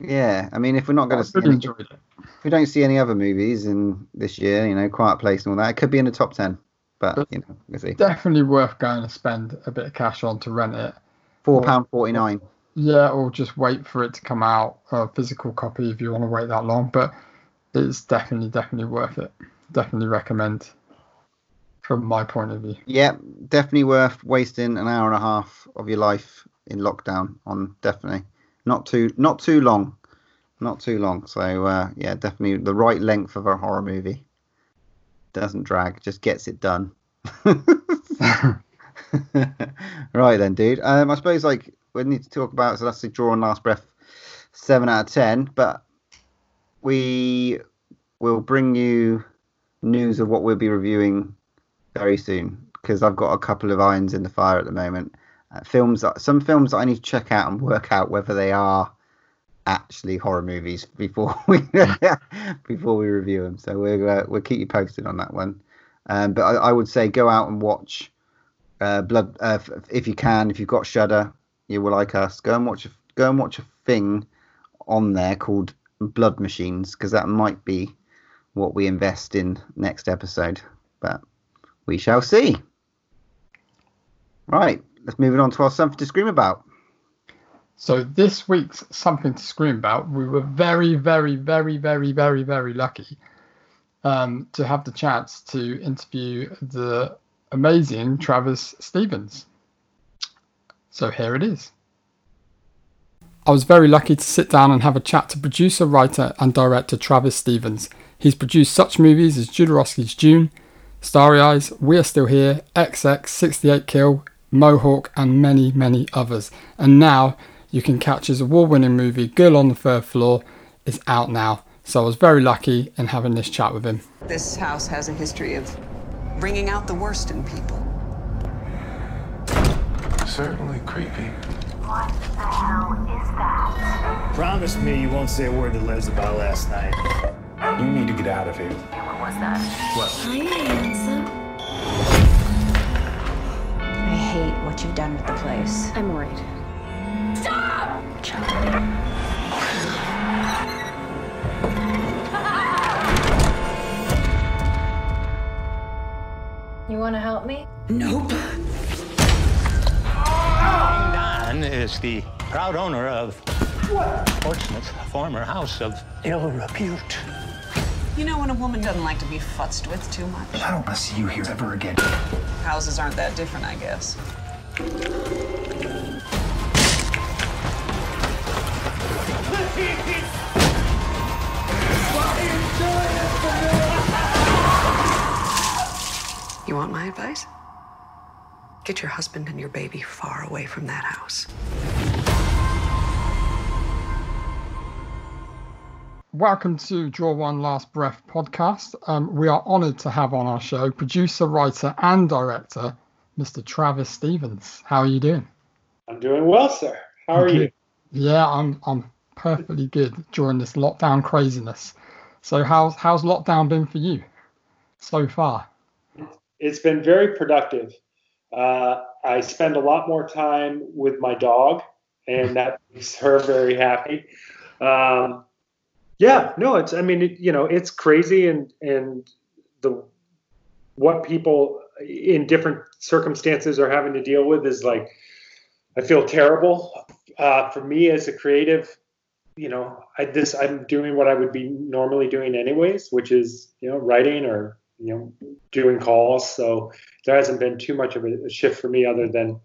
Yeah, I mean, if we're not going to see really enjoyed it. if we don't see any other movies in this year, you know, Quiet Place and all that, it could be in the top ten. But But- you know, we'll see. Definitely worth going to spend a bit of cash on to rent it. Four pound forty nine. Yeah, or just wait for it to come out, a physical copy if you want to wait that long. But it's definitely, definitely worth it. Definitely recommend from my point of view. Yeah, definitely worth wasting an hour and a half of your life in lockdown on. Definitely not too not too long, not too long. So uh, yeah, definitely the right length of a horror movie. Doesn't drag, just gets it done. right then, dude. Um, I suppose like we need to talk about so that's the Draw One Last Breath, seven out of ten. But we will bring you news of what we'll be reviewing very soon because I've got a couple of irons in the fire at the moment. Uh, films, that, some films that I need to check out and work out whether they are actually horror movies before we before we review them. So we'll uh, we'll keep you posted on that one. Um, but I, I would say go out and watch uh, Blood uh, if you can. If you've got Shudder, you will like us. Go and watch a, go and watch a thing on there called Blood Machines because that might be what we invest in next episode. But we shall see. Right, let's move on to our something to scream about. So this week's something to scream about. We were very, very, very, very, very, very lucky um, to have the chance to interview the amazing Travis Stevens. So here it is. I was very lucky to sit down and have a chat to producer, writer, and director Travis Stevens. He's produced such movies as Jodorowsky's Dune, Starry Eyes, We Are Still Here, XX, 68 Kill, Mohawk, and many, many others. And now you can catch his award winning movie, Girl on the Third Floor, is out now. So I was very lucky in having this chat with him. This house has a history of bringing out the worst in people. Certainly creepy. What the hell is that? Promise me you won't say a word to Liz about last night. You need to get out of here. What was that? What? Hi, handsome. What you've done with the place. I'm worried. Stop! Charlie. You want to help me? Nope. Don is the proud owner of Portsmouth's former house of ill repute. You know when a woman doesn't like to be futzed with too much? I don't want to see you here ever again. Houses aren't that different, I guess. You want my advice? Get your husband and your baby far away from that house. Welcome to Draw One Last Breath podcast. Um, we are honoured to have on our show producer, writer, and director, Mr. Travis Stevens. How are you doing? I'm doing well, sir. How are you? Yeah, I'm I'm perfectly good during this lockdown craziness. So how's how's lockdown been for you so far? It's been very productive. Uh, I spend a lot more time with my dog, and that makes her very happy. Um, yeah, no, it's. I mean, it, you know, it's crazy, and and the what people in different circumstances are having to deal with is like, I feel terrible. Uh, for me as a creative, you know, I this I'm doing what I would be normally doing anyways, which is you know writing or you know doing calls. So there hasn't been too much of a, shift for me other than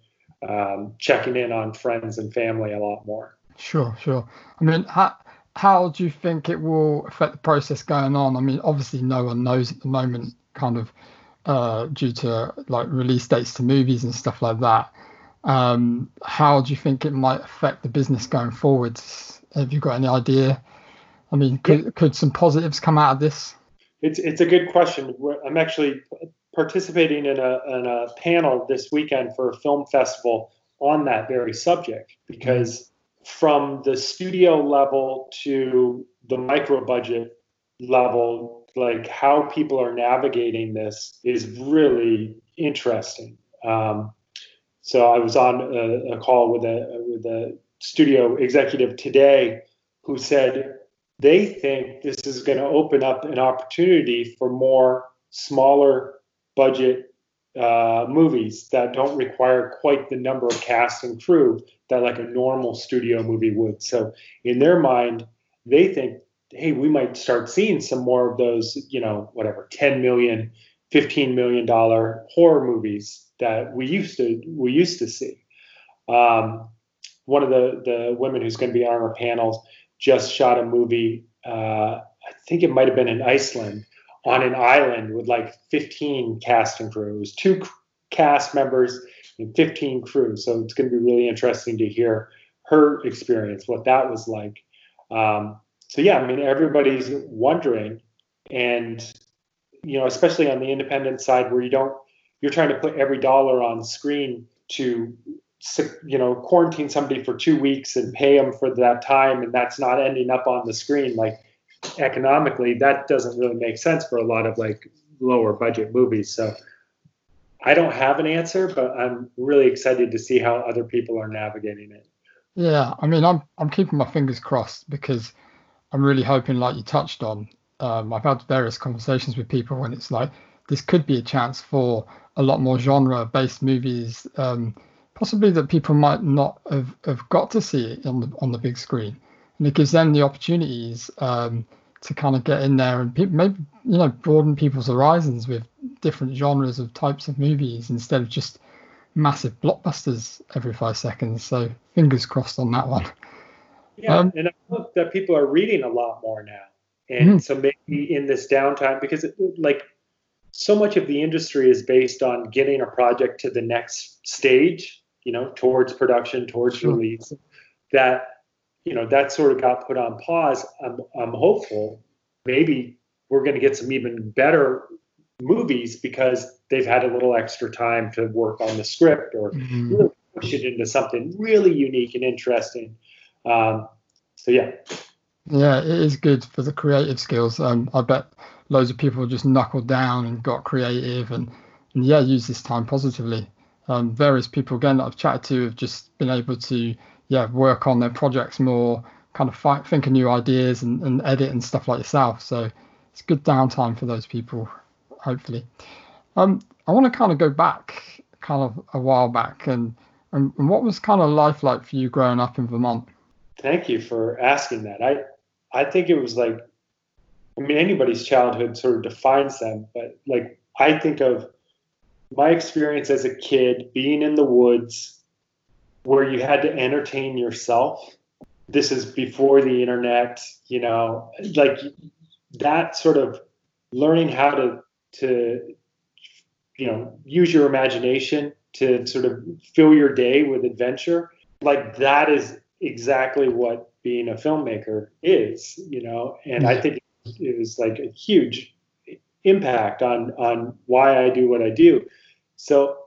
um, checking in on friends and family a lot more. Sure, sure. I mean, how how do you think it will affect the process going on? I mean, obviously no one knows at the moment, kind of uh, due to like release dates to movies and stuff like that. Um, how do you think it might affect the business going forwards? Have you got any idea? I mean, could yeah. could some positives come out of this? It's it's a good question. I'm actually participating in a in a panel this weekend for a film festival on that very subject because from the studio level to the micro budget level, like how people are navigating this is really interesting. Um, so I was on a, a call with a with a studio executive today who said they think this is going to open up an opportunity for more smaller budget uh, movies that don't require quite the number of cast and crew that like a normal studio movie would. So in their mind, they think, hey, we might start seeing some more of those, you know, whatever, 10 million, 15 million dollar horror movies that we used to we used to see. Um, one of the the women who's going to be on our panels just shot a movie. Uh, I think it might have been in Iceland on an island with like 15 cast and crew. It was two cast members and 15 crew. So it's going to be really interesting to hear her experience, what that was like. Um, so yeah, I mean, everybody's wondering, and you know, especially on the independent side where you don't, you're trying to put every dollar on screen to you know quarantine somebody for two weeks and pay them for that time and that's not ending up on the screen like economically, that doesn't really make sense for a lot of like lower budget movies. So I don't have an answer, but I'm really excited to see how other people are navigating it. Yeah, I mean, I'm I'm keeping my fingers crossed because I'm really hoping, like you touched on, um, I've had various conversations with people when it's like this could be a chance for a lot more genre-based movies, um, possibly that people might not have, have got to see on the on the big screen and it gives them the opportunities um, to kind of get in there and pe- maybe you know broaden people's horizons with different genres of types of movies instead of just massive blockbusters every five seconds. So fingers crossed on that one. Yeah, um, and I hope that people are reading a lot more now, and mm-hmm. so maybe in this downtime because it, like so much of the industry is based on getting a project to the next stage, you know, towards production, towards sure. release. That you know that sort of got put on pause. I'm I'm hopeful maybe we're going to get some even better movies because they've had a little extra time to work on the script or mm-hmm. really push it into something really unique and interesting. Um, so yeah. Yeah, it is good for the creative skills. Um, I bet loads of people just knuckled down and got creative and, and yeah, use this time positively. Um, various people again that I've chatted to have just been able to yeah work on their projects more, kind of fight, think of new ideas and, and edit and stuff like yourself. So it's good downtime for those people, hopefully. Um, I want to kind of go back, kind of a while back, and, and and what was kind of life like for you growing up in Vermont? Thank you for asking that. I I think it was like, I mean, anybody's childhood sort of defines them, but like I think of my experience as a kid being in the woods where you had to entertain yourself. This is before the internet, you know, like that sort of learning how to to you know use your imagination to sort of fill your day with adventure. Like that is exactly what being a filmmaker is, you know, and I think it was like a huge impact on on why I do what I do. So,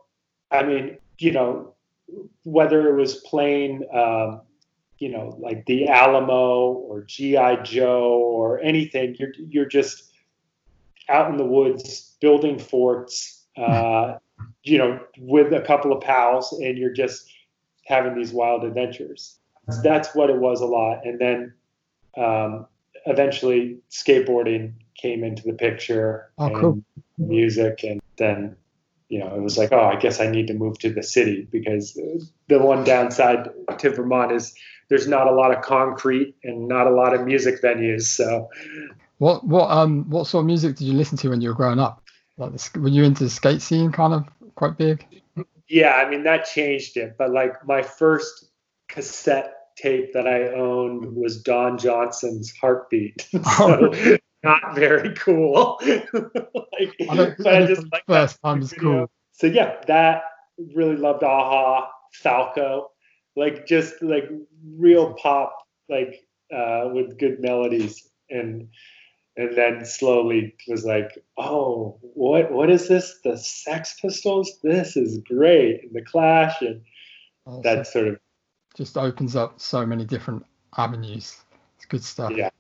I mean, you know, whether it was playing, um, you know, like the Alamo or GI Joe or anything, you're you're just out in the woods building forts, uh, you know, with a couple of pals, and you're just having these wild adventures. That's what it was a lot, and then um, eventually skateboarding came into the picture, oh, and cool. music, and then you know, it was like, oh, I guess I need to move to the city because the one downside to Vermont is there's not a lot of concrete and not a lot of music venues. So, what what um what sort of music did you listen to when you were growing up? Like, the, were you into the skate scene, kind of quite big? Yeah, I mean that changed it, but like my first cassette tape that I owned was Don Johnson's Heartbeat. so, oh not very cool. like, I but I just like first that, time is cool. So yeah, that really loved a-ha. Falco, like just like real pop, like uh, with good melodies, and and then slowly was like, oh, what what is this? The Sex Pistols? This is great. And the Clash, and that sort of just opens up so many different avenues. It's good stuff. yeah.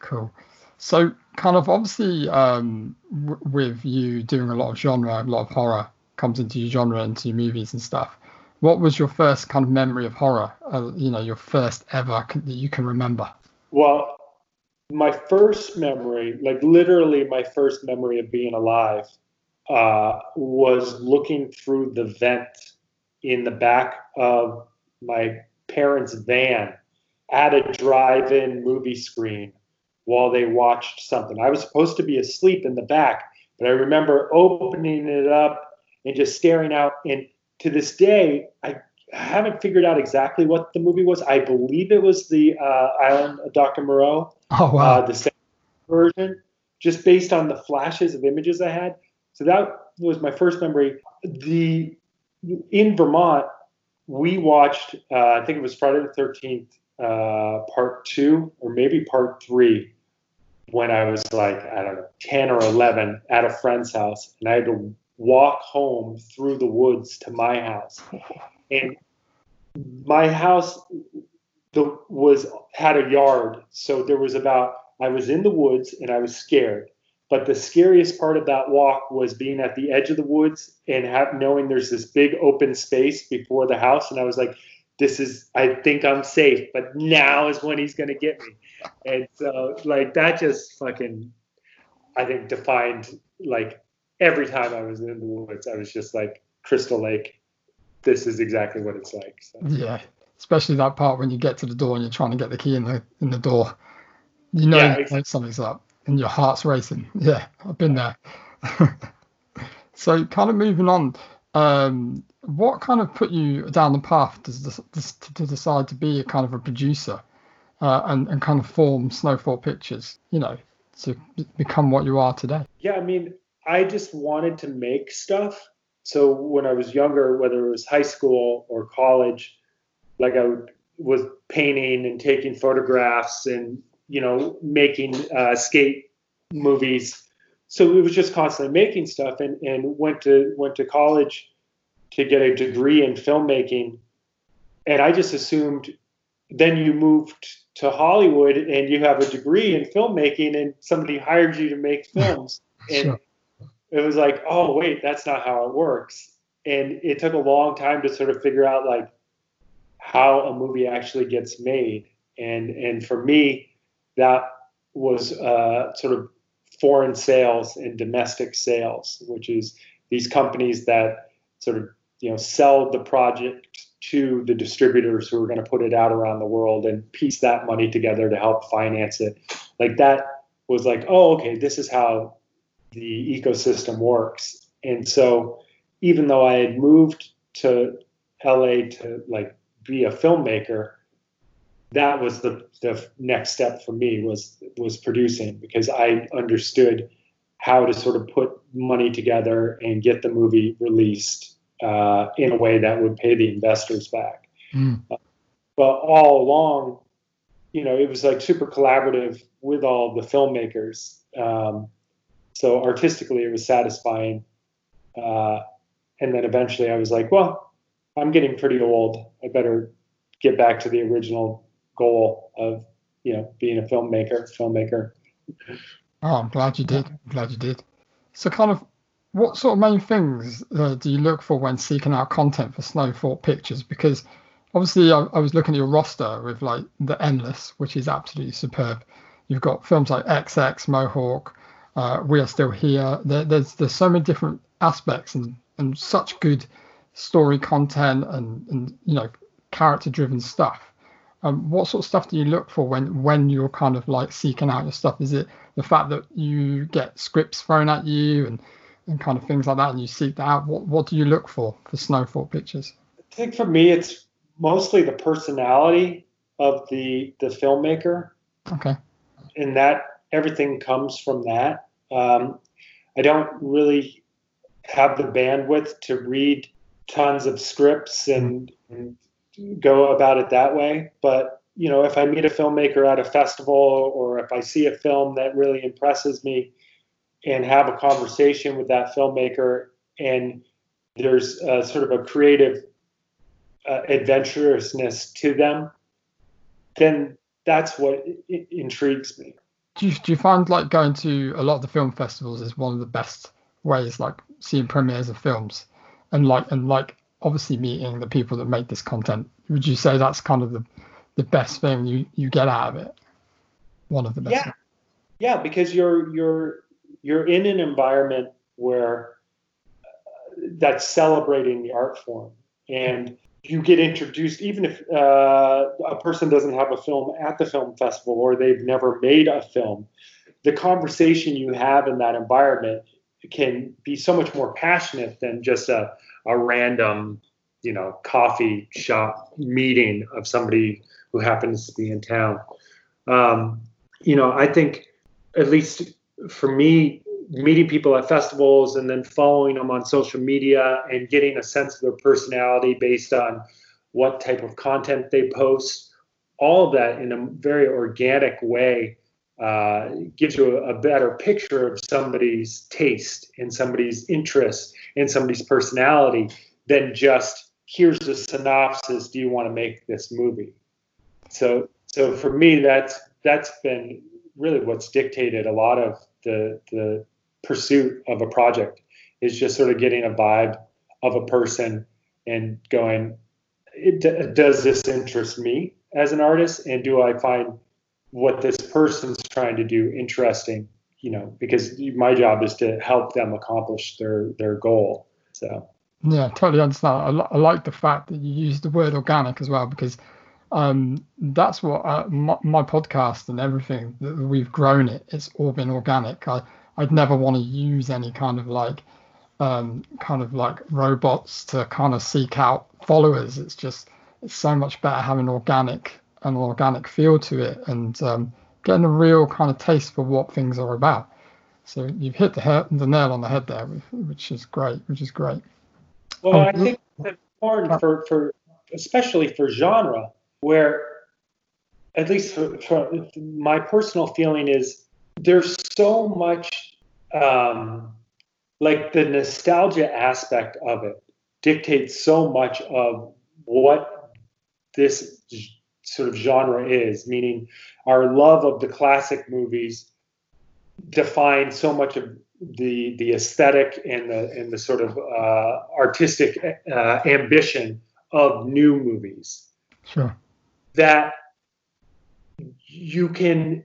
Cool. So, kind of obviously, um, w- with you doing a lot of genre, a lot of horror comes into your genre, into your movies and stuff. What was your first kind of memory of horror? Uh, you know, your first ever c- that you can remember. Well, my first memory, like literally my first memory of being alive, uh, was looking through the vent in the back of my parents' van at a drive-in movie screen while they watched something. I was supposed to be asleep in the back, but I remember opening it up and just staring out. And to this day, I haven't figured out exactly what the movie was. I believe it was the uh, Island of Dr. Moreau, Oh wow! uh, the second version, just based on the flashes of images I had. So that was my first memory. The in Vermont, we watched. Uh, I think it was Friday the Thirteenth, uh, Part Two, or maybe Part Three, when I was like I don't know, ten or eleven, at a friend's house, and I had to walk home through the woods to my house, and my house the, was had a yard, so there was about. I was in the woods and I was scared. But the scariest part of that walk was being at the edge of the woods and have, knowing there's this big open space before the house. And I was like, this is, I think I'm safe, but now is when he's going to get me. And so, like, that just fucking, I think, defined, like, every time I was in the woods, I was just like, Crystal Lake, this is exactly what it's like. So. Yeah, especially that part when you get to the door and you're trying to get the key in the in the door. You know Yeah, exactly. something's up and your heart's racing. Yeah, I've been there. so, kind of moving on. Um, what kind of put you down the path to, to, to decide to be a kind of a producer uh, and, and kind of form Snowfall Pictures? You know, to become what you are today. Yeah, I mean, I just wanted to make stuff. So when I was younger, whether it was high school or college, like I would, was painting and taking photographs and you know making uh, skate movies. So it was just constantly making stuff, and and went to went to college to get a degree in filmmaking, and I just assumed then you moved to Hollywood and you have a degree in filmmaking and somebody hired you to make films. And Sure. it was like, oh wait, that's not how it works. And it took a long time to sort of figure out like how a movie actually gets made. And and for me, that was uh, sort of foreign sales and domestic sales, which is these companies that sort of you know sell the project to the distributors who are going to put it out around the world and piece that money together to help finance it. Like that was like, oh, okay, this is how the ecosystem works. And so even though I had moved to LA to like be a filmmaker, that was the, the next step for me was was producing because I understood how to sort of put money together and get the movie released uh, in a way that would pay the investors back. Mm. But all along, you know, it was like super collaborative with all the filmmakers. Um, so artistically, it was satisfying. Uh, and then eventually, I was like, well, I'm getting pretty old. I better get back to the original goal of, you know, being a filmmaker. Filmmaker. Oh, I'm glad you did. I'm glad you did. So, kind of, what sort of main things uh, do you look for when seeking out content for Snowfall Pictures? Because obviously, I, I was looking at your roster with like The Endless, which is absolutely superb. You've got films like XX, Mohawk, uh, We Are Still Here. There, there's there's so many different aspects and, and such good story content and, and you know character driven stuff. Um, what sort of stuff do you look for when when you're kind of like seeking out your stuff? Is it the fact that you get scripts thrown at you and, and kind of things like that, and you seek that out? What what do you look for for Snowfall Pictures? I think for me, it's mostly the personality of the the filmmaker. Okay. and that everything comes from that. Um, I don't really have the bandwidth to read tons of scripts and, and go about it that way. But you know, if I meet a filmmaker at a festival or if I see a film that really impresses me and have a conversation with that filmmaker and there's a, sort of a creative uh, adventurousness to them, then that's what intrigues me. Do you, do you find like going to a lot of the film festivals is one of the best ways, like seeing premieres of films, and like and like obviously meeting the people that make this content? Would you say that's kind of the the best thing you you get out of it? One of the best. Yeah, yeah, because you're you're you're in an environment where uh, that's celebrating the art form, and you get introduced. Even if uh, a person doesn't have a film at the film festival or they've never made a film, the conversation you have in that environment can be so much more passionate than just a a random, you know, coffee shop meeting of somebody who happens to be in town. Um, you know, I think at least for me, meeting people at festivals and then following them on social media and getting a sense of their personality based on what type of content they post, all of that in a very organic way uh, gives you a, a better picture of somebody's taste and somebody's interest and somebody's personality than just here's the synopsis. Do you want to make this movie? So, so for me, that's that's been really what's dictated a lot of the the pursuit of a project is just sort of getting a vibe of a person and going, it, does this interest me as an artist, and do I find what this person's trying to do interesting? You know, because my job is to help them accomplish their their goal. So. Yeah, totally understand. I, I like the fact that you use the word organic as well because um, that's what uh, my, my, podcast and everything that we've grown it. It's all been organic. I I'd never want to use any kind of like um, kind of like robots to kind of seek out followers. It's just it's so much better having organic an organic feel to it and um, getting a real kind of taste for what things are about. So you've hit the, he- the nail on the head there, which is great. Which is great. Well, I think it's important for, for especially for genre, where at least for, for my personal feeling is there's so much um, like the nostalgia aspect of it dictates so much of what this sort of genre is meaning our love of the classic movies define so much of the the aesthetic and the and the sort of uh, artistic uh, ambition of new movies. Sure. That you can,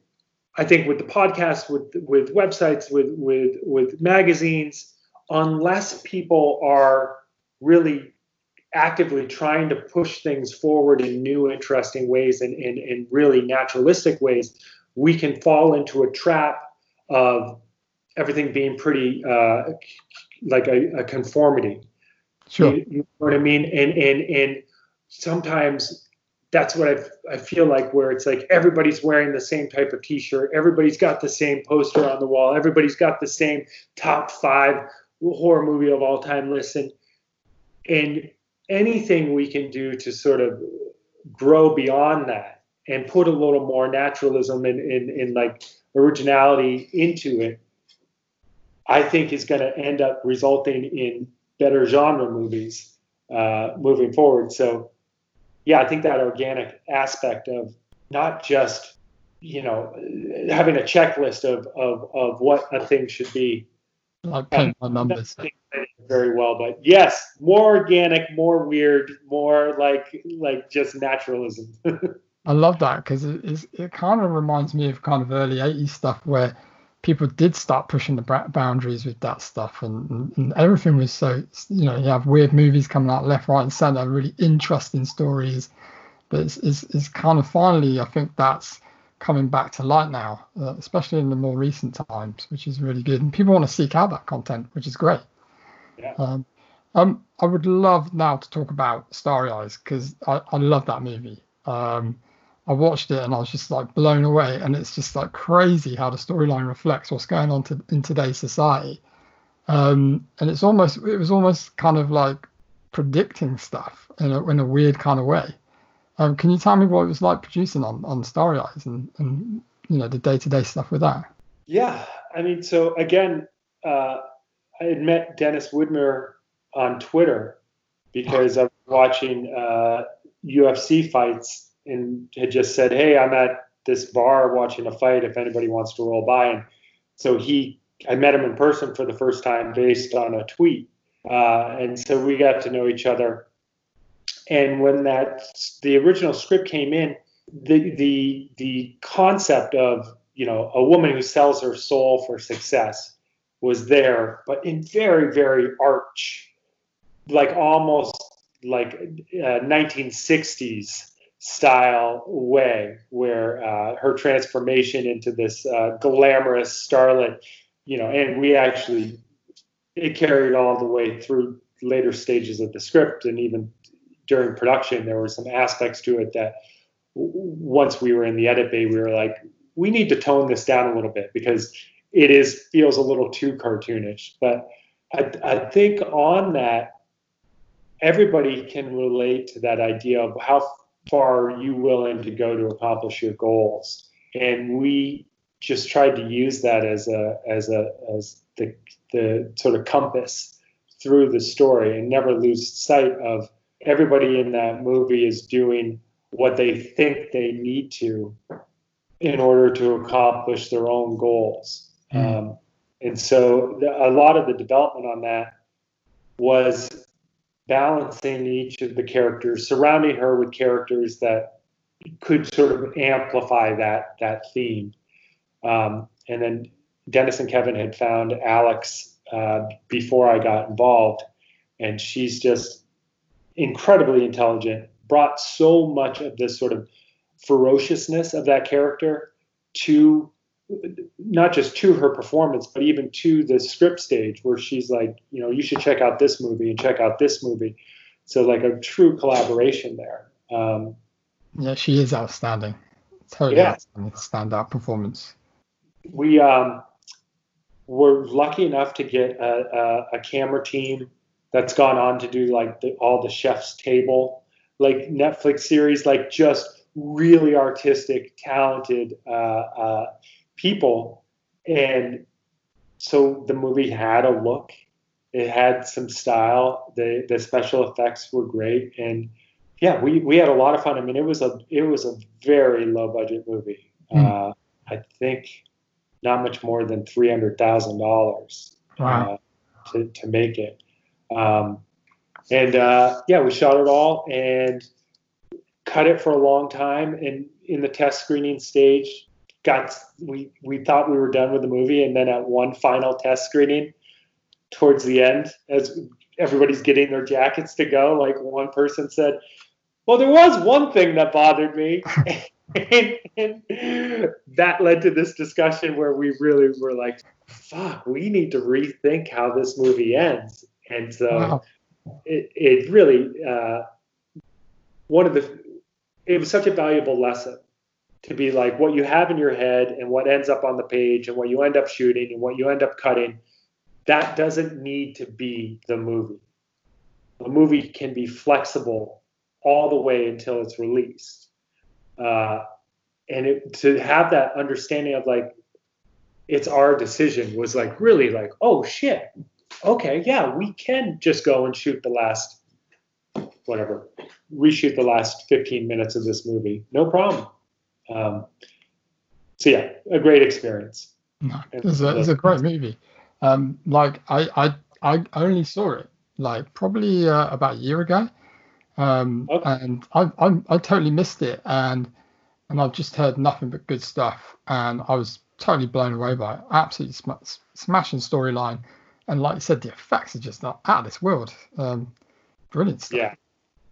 I think, with the podcast, with with websites, with with with magazines, unless people are really actively trying to push things forward in new, interesting ways and in, in really naturalistic ways, we can fall into a trap of everything being pretty uh, like a, a conformity. Sure. You, you, know what I mean? And and and sometimes that's what I, I feel like where it's like everybody's wearing the same type of t-shirt everybody's got the same poster on the wall everybody's got the same top five horror movie of all time list and, and anything we can do to sort of grow beyond that and put a little more naturalism and, and, and like originality into it I think is going to end up resulting in better genre movies uh, moving forward. So, yeah, I think that organic aspect of not just you know having a checklist of of, of what a thing should be. Like paint by numbers. Very well, but yes, more organic, more weird, more like like just naturalism. I love that because it, it kind of reminds me of kind of early 80s stuff where people did start pushing the boundaries with that stuff and, and, everything was so you know you have weird movies coming out left right and center really interesting stories. But it's, it's, it's kind of finally i think that's coming back to light now uh, especially in the more recent times which is really good. And people want to seek out that content which is great yeah. um, um, i would love now to talk about starry eyes because I, I love that movie um, I watched it and I was just like blown away. And it's just like crazy how the storyline reflects what's going on to, in today's society. Um, and it's almost, it was almost kind of like predicting stuff in a, in a weird kind of way. Um, can you tell me what it was like producing on on Starry Eyes and and you know the day to day stuff with that? Yeah, I mean, so again, uh, I had met Dennis Widmyer on Twitter because I was watching uh, UFC fights and had just said, "Hey, I'm at this bar watching a fight. If anybody wants to roll by," and so he, I met him in person for the first time based on a tweet, uh, and so we got to know each other. And when that the original script came in, the the the concept of you know a woman who sells her soul for success was there, but in very very arch, like almost like uh, 1960s style way, where uh, her transformation into this uh, glamorous starlet, you know, and we actually it carried all the way through later stages of the script and even during production there were some aspects to it that once we were in the edit bay we were like we need to tone this down a little bit because it is feels a little too cartoonish but i, I think on that everybody can relate to that idea of how far are you willing to go to accomplish your goals and we just tried to use that as a as a as the the sort of compass through the story and never lose sight of everybody in that movie is doing what they think they need to in order to accomplish their own goals. And so the, a lot of the development on that was balancing each of the characters, surrounding her with characters that could sort of amplify that that theme. Um, and then Dennis and Kevin had found Alex uh, before I got involved, and she's just incredibly intelligent. Brought so much of this sort of ferociousness of that character to not just to her performance, but even to the script stage where she's like, you know, you should check out this movie and check out this movie. So like a true collaboration there. Um, yeah, she is outstanding. Totally yeah. outstanding standout performance. We um, were lucky enough to get a, a, a camera team that's gone on to do like the, all the chef's table like netflix series like just really artistic talented uh, uh, people and so the movie had a look it had some style the the special effects were great and yeah we we had a lot of fun i mean it was a it was a very low budget movie mm. uh, i think not much more than three hundred thousand dollars wow. uh, to to make it. Um, and uh, yeah, we shot it all and cut it for a long time. And in the test screening stage, got we we thought we were done with the movie, and then at one final test screening, towards the end, as everybody's getting their jackets to go, like one person said, "Well, there was one thing that bothered me." and, and that led to this discussion where we really were like, fuck, we need to rethink how this movie ends. And so wow. it, it really, uh, one of the, it was such a valuable lesson to be like what you have in your head and what ends up on the page and what you end up shooting and what you end up cutting, that doesn't need to be the movie. A movie can be flexible all the way until it's released. Uh, and it, to have that understanding of like it's our decision was like really like oh shit okay yeah we can just go and shoot the last whatever reshoot the last 15 minutes of this movie no problem um, so yeah a great experience no, it's, a, it's a great movie um, like I, I i only saw it like probably uh, about a year ago um, okay. and I, I i totally missed it and and I've just heard nothing but good stuff, and I was totally blown away by it. Absolutely sm- smashing storyline, and like you said, the effects are just not out of this world. Um, brilliant stuff. Yeah.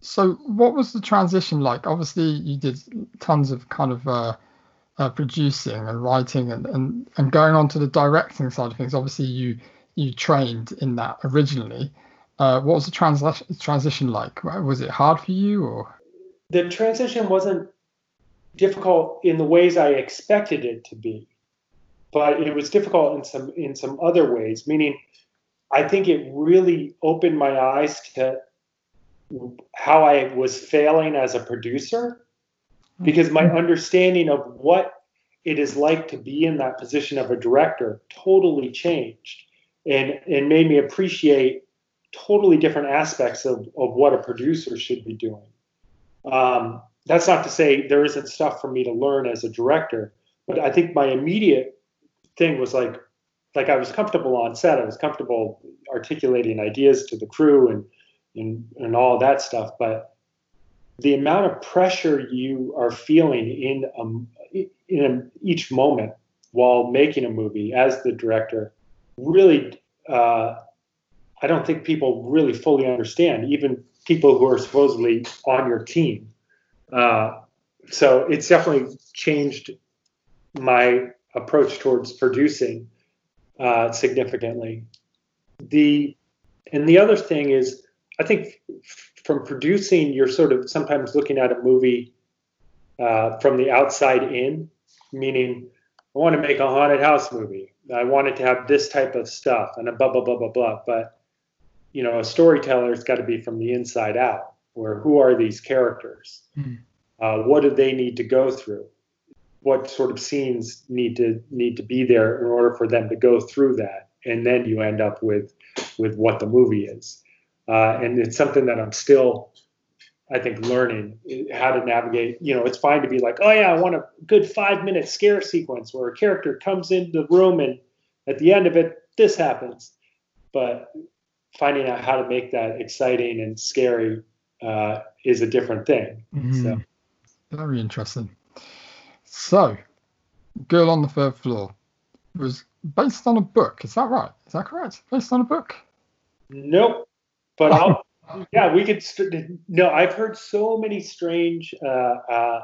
So, what was the transition like? Obviously, you did tons of kind of uh, uh, producing and writing, and, and and going on to the directing side of things. Obviously, you you trained in that originally. Uh, what was the transition transition like? Was it hard for you, or? The transition wasn't difficult in the ways I expected it to be, but it was difficult in some in some other ways. Meaning, I think it really opened my eyes to how I was failing as a producer because my understanding of what it is like to be in that position of a director totally changed and and made me appreciate totally different aspects of, of what a producer should be doing. Um, that's not to say there isn't stuff for me to learn as a director, but I think my immediate thing was like like I was comfortable on set. I was comfortable articulating ideas to the crew and and, and all that stuff. But the amount of pressure you are feeling in um, in a, each moment while making a movie as the director really uh, I don't think people really fully understand, even people who are supposedly on your team. Uh, so it's definitely changed my approach towards producing uh, significantly. The and the other thing is, I think from producing, you're sort of sometimes looking at a movie uh, from the outside in, meaning I want to make a haunted house movie. I want it to have this type of stuff and a blah blah blah blah blah. But you know, a storyteller's got to be from the inside out. Where who are these characters? Hmm. Uh, what do they need to go through? What sort of scenes need to need to be there in order for them to go through that? And then you end up with with what the movie is. Uh, and it's something that I'm still, I think, learning how to navigate. You know, it's fine to be like, oh yeah, I want a good five minute scare sequence where a character comes into the room and at the end of it, this happens. But finding out how to make that exciting and scary uh, is a different thing. Mhm. So Very interesting. So, Girl on the Third Floor was based on a book. Is that right? Is that correct? Based on a book? nope. But I'll, yeah, we could. St- no, I've heard so many strange. Uh, uh,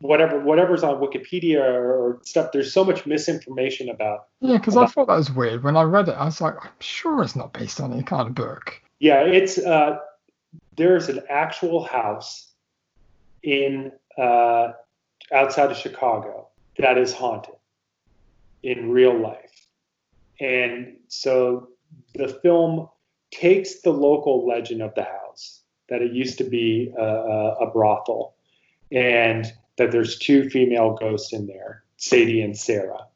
Whatever, whatever's on Wikipedia or stuff. There's so much misinformation about Yeah, because I thought that was weird. When I read it, I was like, I'm sure it's not based on any kind of book. Yeah, it's uh, there's an actual house in uh, outside of Chicago that is haunted in real life, and so the film takes the local legend of the house that it used to be a, a, brothel, and that there's two female ghosts in there, Sadie and Sarah,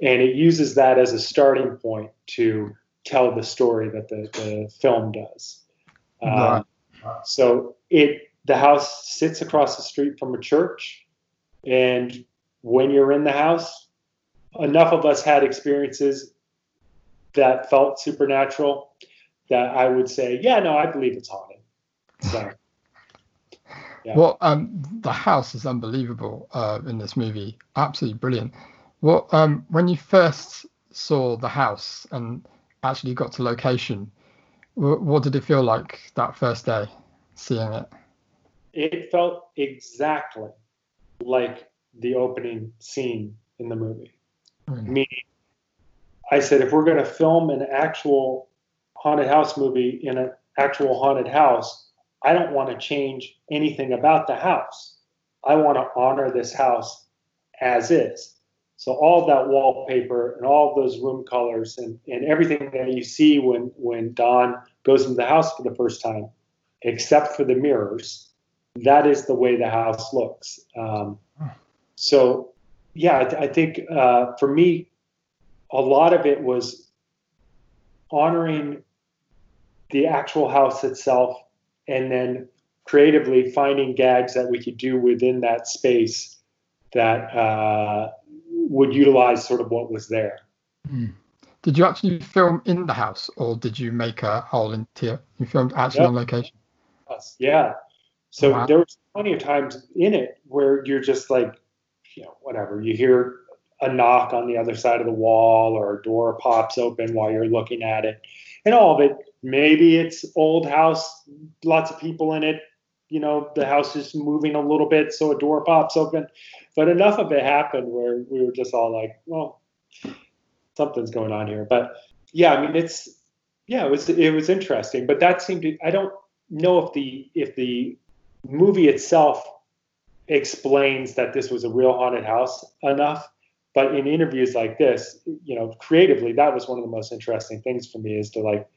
and it uses that as a starting point to tell the story that the, the film does. Um, So it the house sits across the street from a church, and when you're in the house, enough of us had experiences that felt supernatural that I would say, yeah, no, I believe it's haunted. So Yeah. Well, um, the house is unbelievable uh, in this movie. Absolutely brilliant. Well, um, when you first saw the house and actually got to location, wh- what did it feel like that first day seeing it? it felt exactly like the opening scene in the movie. Mm. Meaning, I said, if we're going to film an actual haunted house movie in an actual haunted house, I don't want to change anything about the house. I want to honor this house as is. So all that wallpaper and all those room colors and, and everything that you see when when Don goes into the house for the first time, except for the mirrors, that is the way the house looks. Um, so yeah, I, th- I think uh, for me, a lot of it was honoring the actual house itself and then creatively finding gags that we could do within that space that uh, would utilize sort of what was there. Hmm. Did you actually film in the house, or did you make a whole interior? You filmed actually Yep. on location. Yeah. So Wow. there was plenty of times in it where you're just like, you know, whatever. You hear a knock on the other side of the wall or a door pops open while you're looking at it. And all of it, maybe it's old house, lots of people in it. You know, the house is moving a little bit, so a door pops open. But enough of it happened where we were just all like, well, something's going on here. But yeah, I mean, it's yeah, it was it was interesting. But that seemed to I don't know if the if the movie itself explains that this was a real haunted house enough. But in interviews like this, you know, creatively, that was one of the most interesting things for me is to like,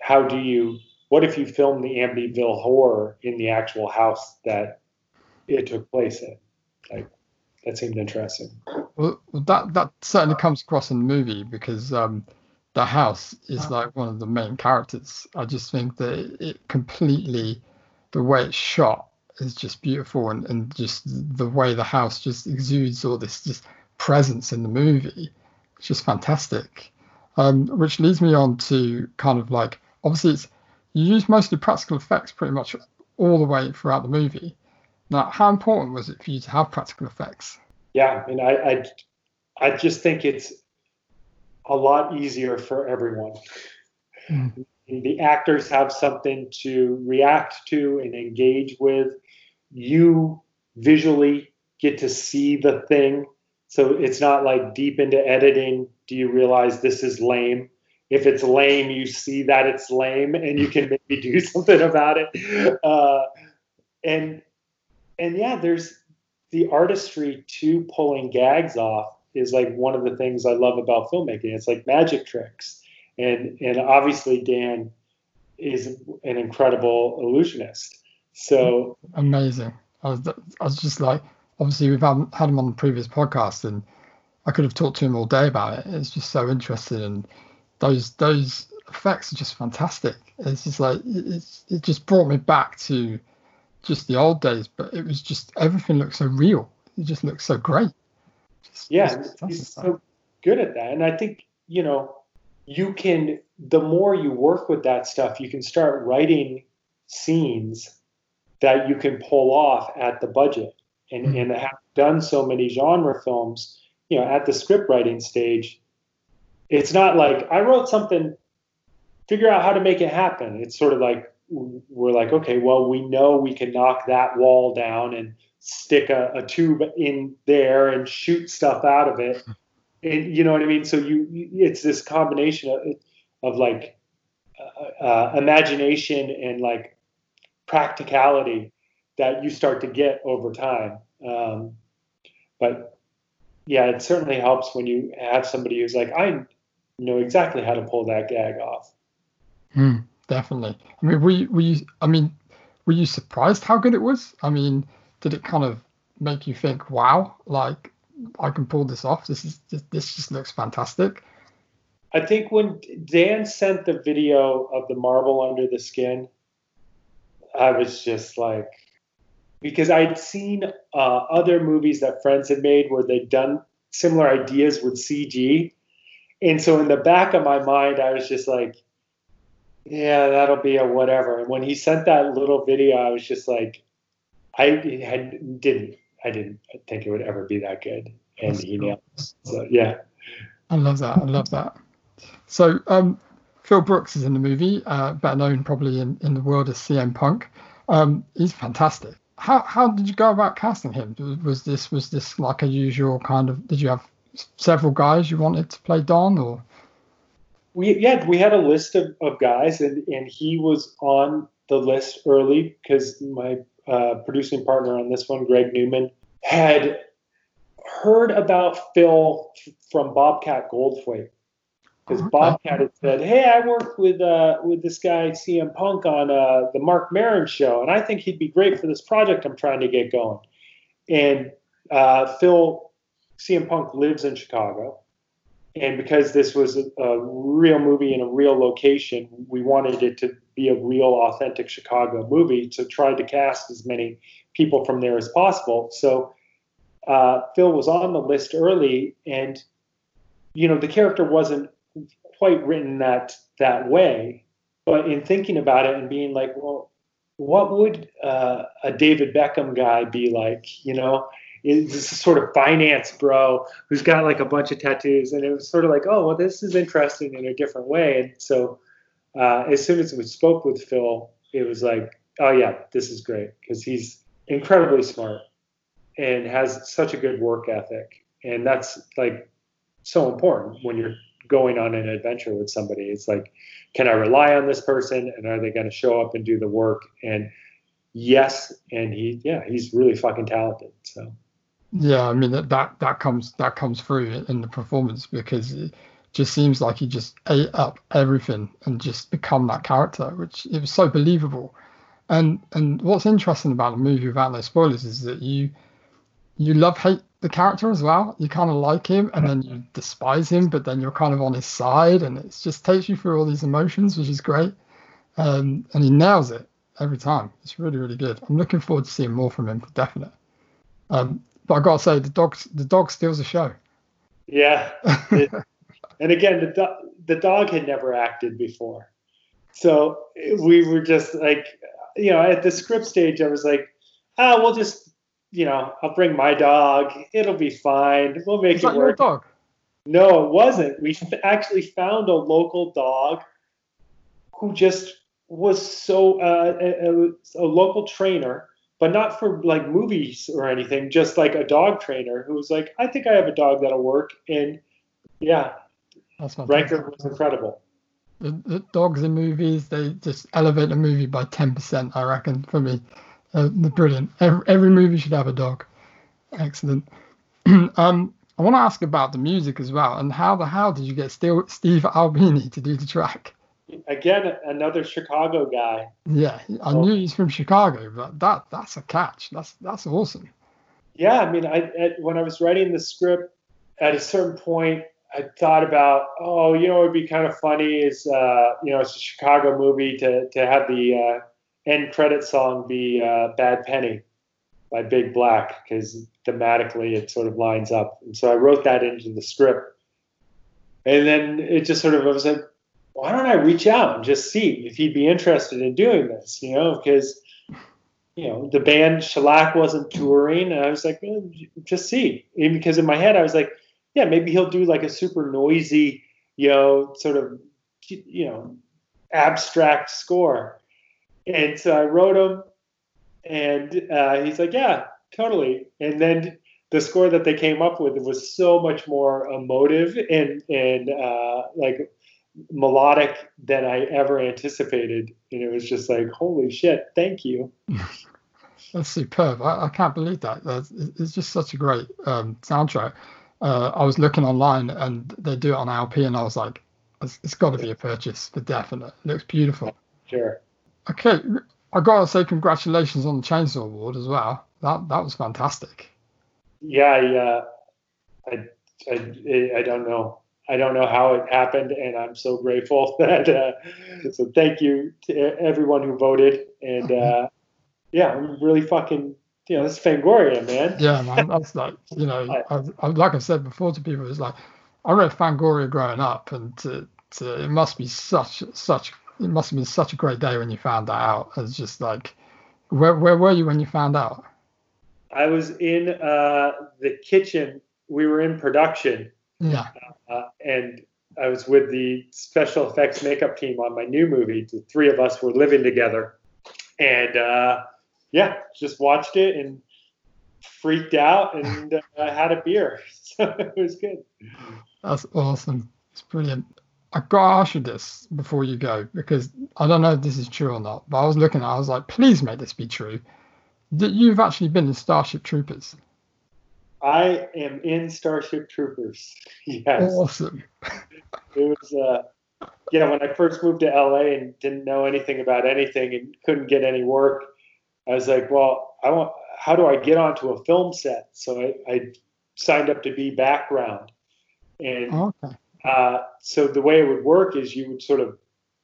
how do you, what if you filmed the Amityville horror in the actual house that it took place in? Like that seemed interesting. Well, that that certainly comes across in the movie because um, the house is like one of the main characters. I just think that it, it completely, the way it's shot is just beautiful, and, and just the way the house just exudes all this just presence in the movie. It's just fantastic. Um, which leads me on to kind of like obviously it's you use mostly practical effects pretty much all the way throughout the movie. Now, how important was it for you to have practical effects? Yeah, I mean, I, I, I just think it's a lot easier for everyone. Mm. The actors have something to react to and engage with. You visually get to see the thing. So it's not like deep into editing, do you realize this is lame? If it's lame, you see that it's lame and you can maybe do something about it. Uh, and and yeah, there's the artistry to pulling gags off is like one of the things I love about filmmaking. It's like magic tricks, and and obviously Dan is an incredible illusionist. So amazing. I was I was just like, obviously we've had, had him on the previous podcast, and I could have talked to him all day about it. It's just so interesting, and those those effects are just fantastic. It's just like it's it just brought me back to just the old days, but it was just everything looked so real. It just looked so great. Just, yeah, he's so good at that, and I think you know you can. The more you work with that stuff, you can start writing scenes that you can pull off at the budget, and Mhm. and have done so many genre films. You know, at the script writing stage, it's not like I wrote something. Figure out how to make it happen. It's sort of like we're like, okay, well, we know we can knock that wall down and stick a, a tube in there and shoot stuff out of it. And you know what I mean? So you, you- it's this combination of, of like uh, uh, imagination and like practicality that you start to get over time. Um, but yeah, it certainly helps when you have somebody who's like, I know exactly how to pull that gag off. Hmm, definitely. I mean, were you, were you? I mean, were you surprised how good it was? I mean, did it kind of make you think, "Wow, like I can pull this off. This is this, this just looks fantastic." I think when Dan sent the video of the marble under the skin, I was just like, because I'd seen uh, other movies that friends had made where they'd done similar ideas with CG. And so in the back of my mind, I was just like, yeah, that'll be a whatever. And when he sent that little video, I was just like, I had, didn't, I didn't think it would ever be that good. And he nailed it. So, yeah. I love that. I love that. So, um, Phil Brooks is in the movie, uh, better known probably in, in the world as CM Punk. Um, he's fantastic. How how did you go about casting him? Was- this was this like a usual kind of? Did you have several guys you wanted to play Don, or we yeah we had a list of, of guys and and he was on the list early because my uh, producing partner on this one greg newman had heard about phil from bobcat goldthwait because Okay. bobcat had said hey i worked with uh, with this guy cm punk on uh, the Marc Maron show and i think he'd be great for this project i'm trying to get going and uh, phil cm punk lives in chicago and because this was a, a real movie in a real location, we wanted it to be a real, authentic Chicago movie. To try to cast as many people from there as possible. So uh, Phil was on the list early, and you know the character wasn't quite written that that way. But in thinking about it and being like, well, what would uh, a David Beckham guy be like? You know, is this sort of finance bro who's got like a bunch of tattoos and it was sort of like oh well this is interesting in a different way and so uh, as soon as we spoke with phil it was like oh yeah this is great because he's incredibly smart and has such a good work ethic and that's like so important when you're going on an adventure with somebody. It's like can i rely on this person? And are they going to show up and do the work? And yes and he yeah he's really fucking talented so. Yeah, I mean that that, that comes that comes through in the performance because it just seems like he just ate up everything and just become that character, which it was so believable. And and what's interesting about the movie without no spoilers is that you you love hate the character as well. You kind of like him and then you despise him, but then you're kind of on his side, and it just takes you through all these emotions, which is great. Um, and he nails it every time. It's really really good. I'm looking forward to seeing more from him for definite. Um, but I gotta say, the dog the dog steals the show. Yeah. It- and again, the do- the dog had never acted before, so we were just like, you know, at the script stage, I was like, ah, we'll just, you know, I'll bring my dog. It'll be fine. We'll make Is it your work. dog? No, it wasn't. We actually found a local dog who just was so uh, a, a, a local trainer, but not for like movies or anything. Just like a dog trainer who was like, I think I have a dog that'll work. And yeah, That's. Ranker was incredible. the, the dogs in movies they just elevate the movie by 10% i reckon for me uh, brilliant. Every, every movie should have a dog. Excellent. Um i want to ask about the music as well and how the hell did you get Steve, steve albini to do the track? Again, another Chicago guy. yeah i Oh. knew he's from chicago but that that's a catch. That's that's awesome. Yeah, I mean, I at, when I was writing the script, at a certain point, I thought about, oh, you know, it'd be kind of funny is, uh, you know, it's a Chicago movie to to have the uh, end credit song be uh, "Bad Penny" by Big Black because thematically it sort of lines up, and so I wrote that into the script, and then it just sort of I was like, why don't I reach out and just see if he'd be interested in doing this, you know, because you know, the band Shellac wasn't touring, and I was like, well, just see. And because in my head, I was like, yeah, maybe he'll do like a super noisy, you know, sort of, you know, abstract score. And so I wrote him, and uh, he's like, yeah, totally. And then the score that they came up with was so much more emotive and and uh, like melodic than I ever anticipated. And it was just like, holy shit, thank you. That's superb. I, I can't believe that. That's, it's just such a great um, soundtrack. Uh, I was looking online and they do it on LP, and I was like, it's, it's got to be a purchase for definite. It looks beautiful. Sure. Okay, I gotta say congratulations on the Chainsaw Award as well. That that was fantastic. Yeah, I, uh, I, I, I don't know. I don't know how it happened, and I'm so grateful that. Uh, so thank you to everyone who voted, and uh, yeah, I'm really fucking. You know, this is Fangoria, man. Yeah, man, that's like you know, I, I, like I said before to people, it's like I read Fangoria growing up, and to, to, it must be such such it must have been such a great day when you found that out. It's just like, where where were you when you found out? I was in uh, the kitchen. We were in production, Yeah, uh, and I was with the special effects makeup team on my new movie. The three of us were living together, and uh, yeah, just watched it and freaked out and uh, had a beer. So it was good. that's awesome. It's brilliant. I gotta ask you this before you go because I don't know if this is true or not, but I was looking I was like, please make this be true. That you've actually been in Starship Troopers. I am in Starship Troopers. Yes, Awesome. it was. Uh, yeah, when I first moved to LA and didn't know anything about anything and couldn't get any work, I was like, well, I want. How do I get onto a film set? So I, I signed up to be background, and Okay. Uh, so the way it would work is you would sort of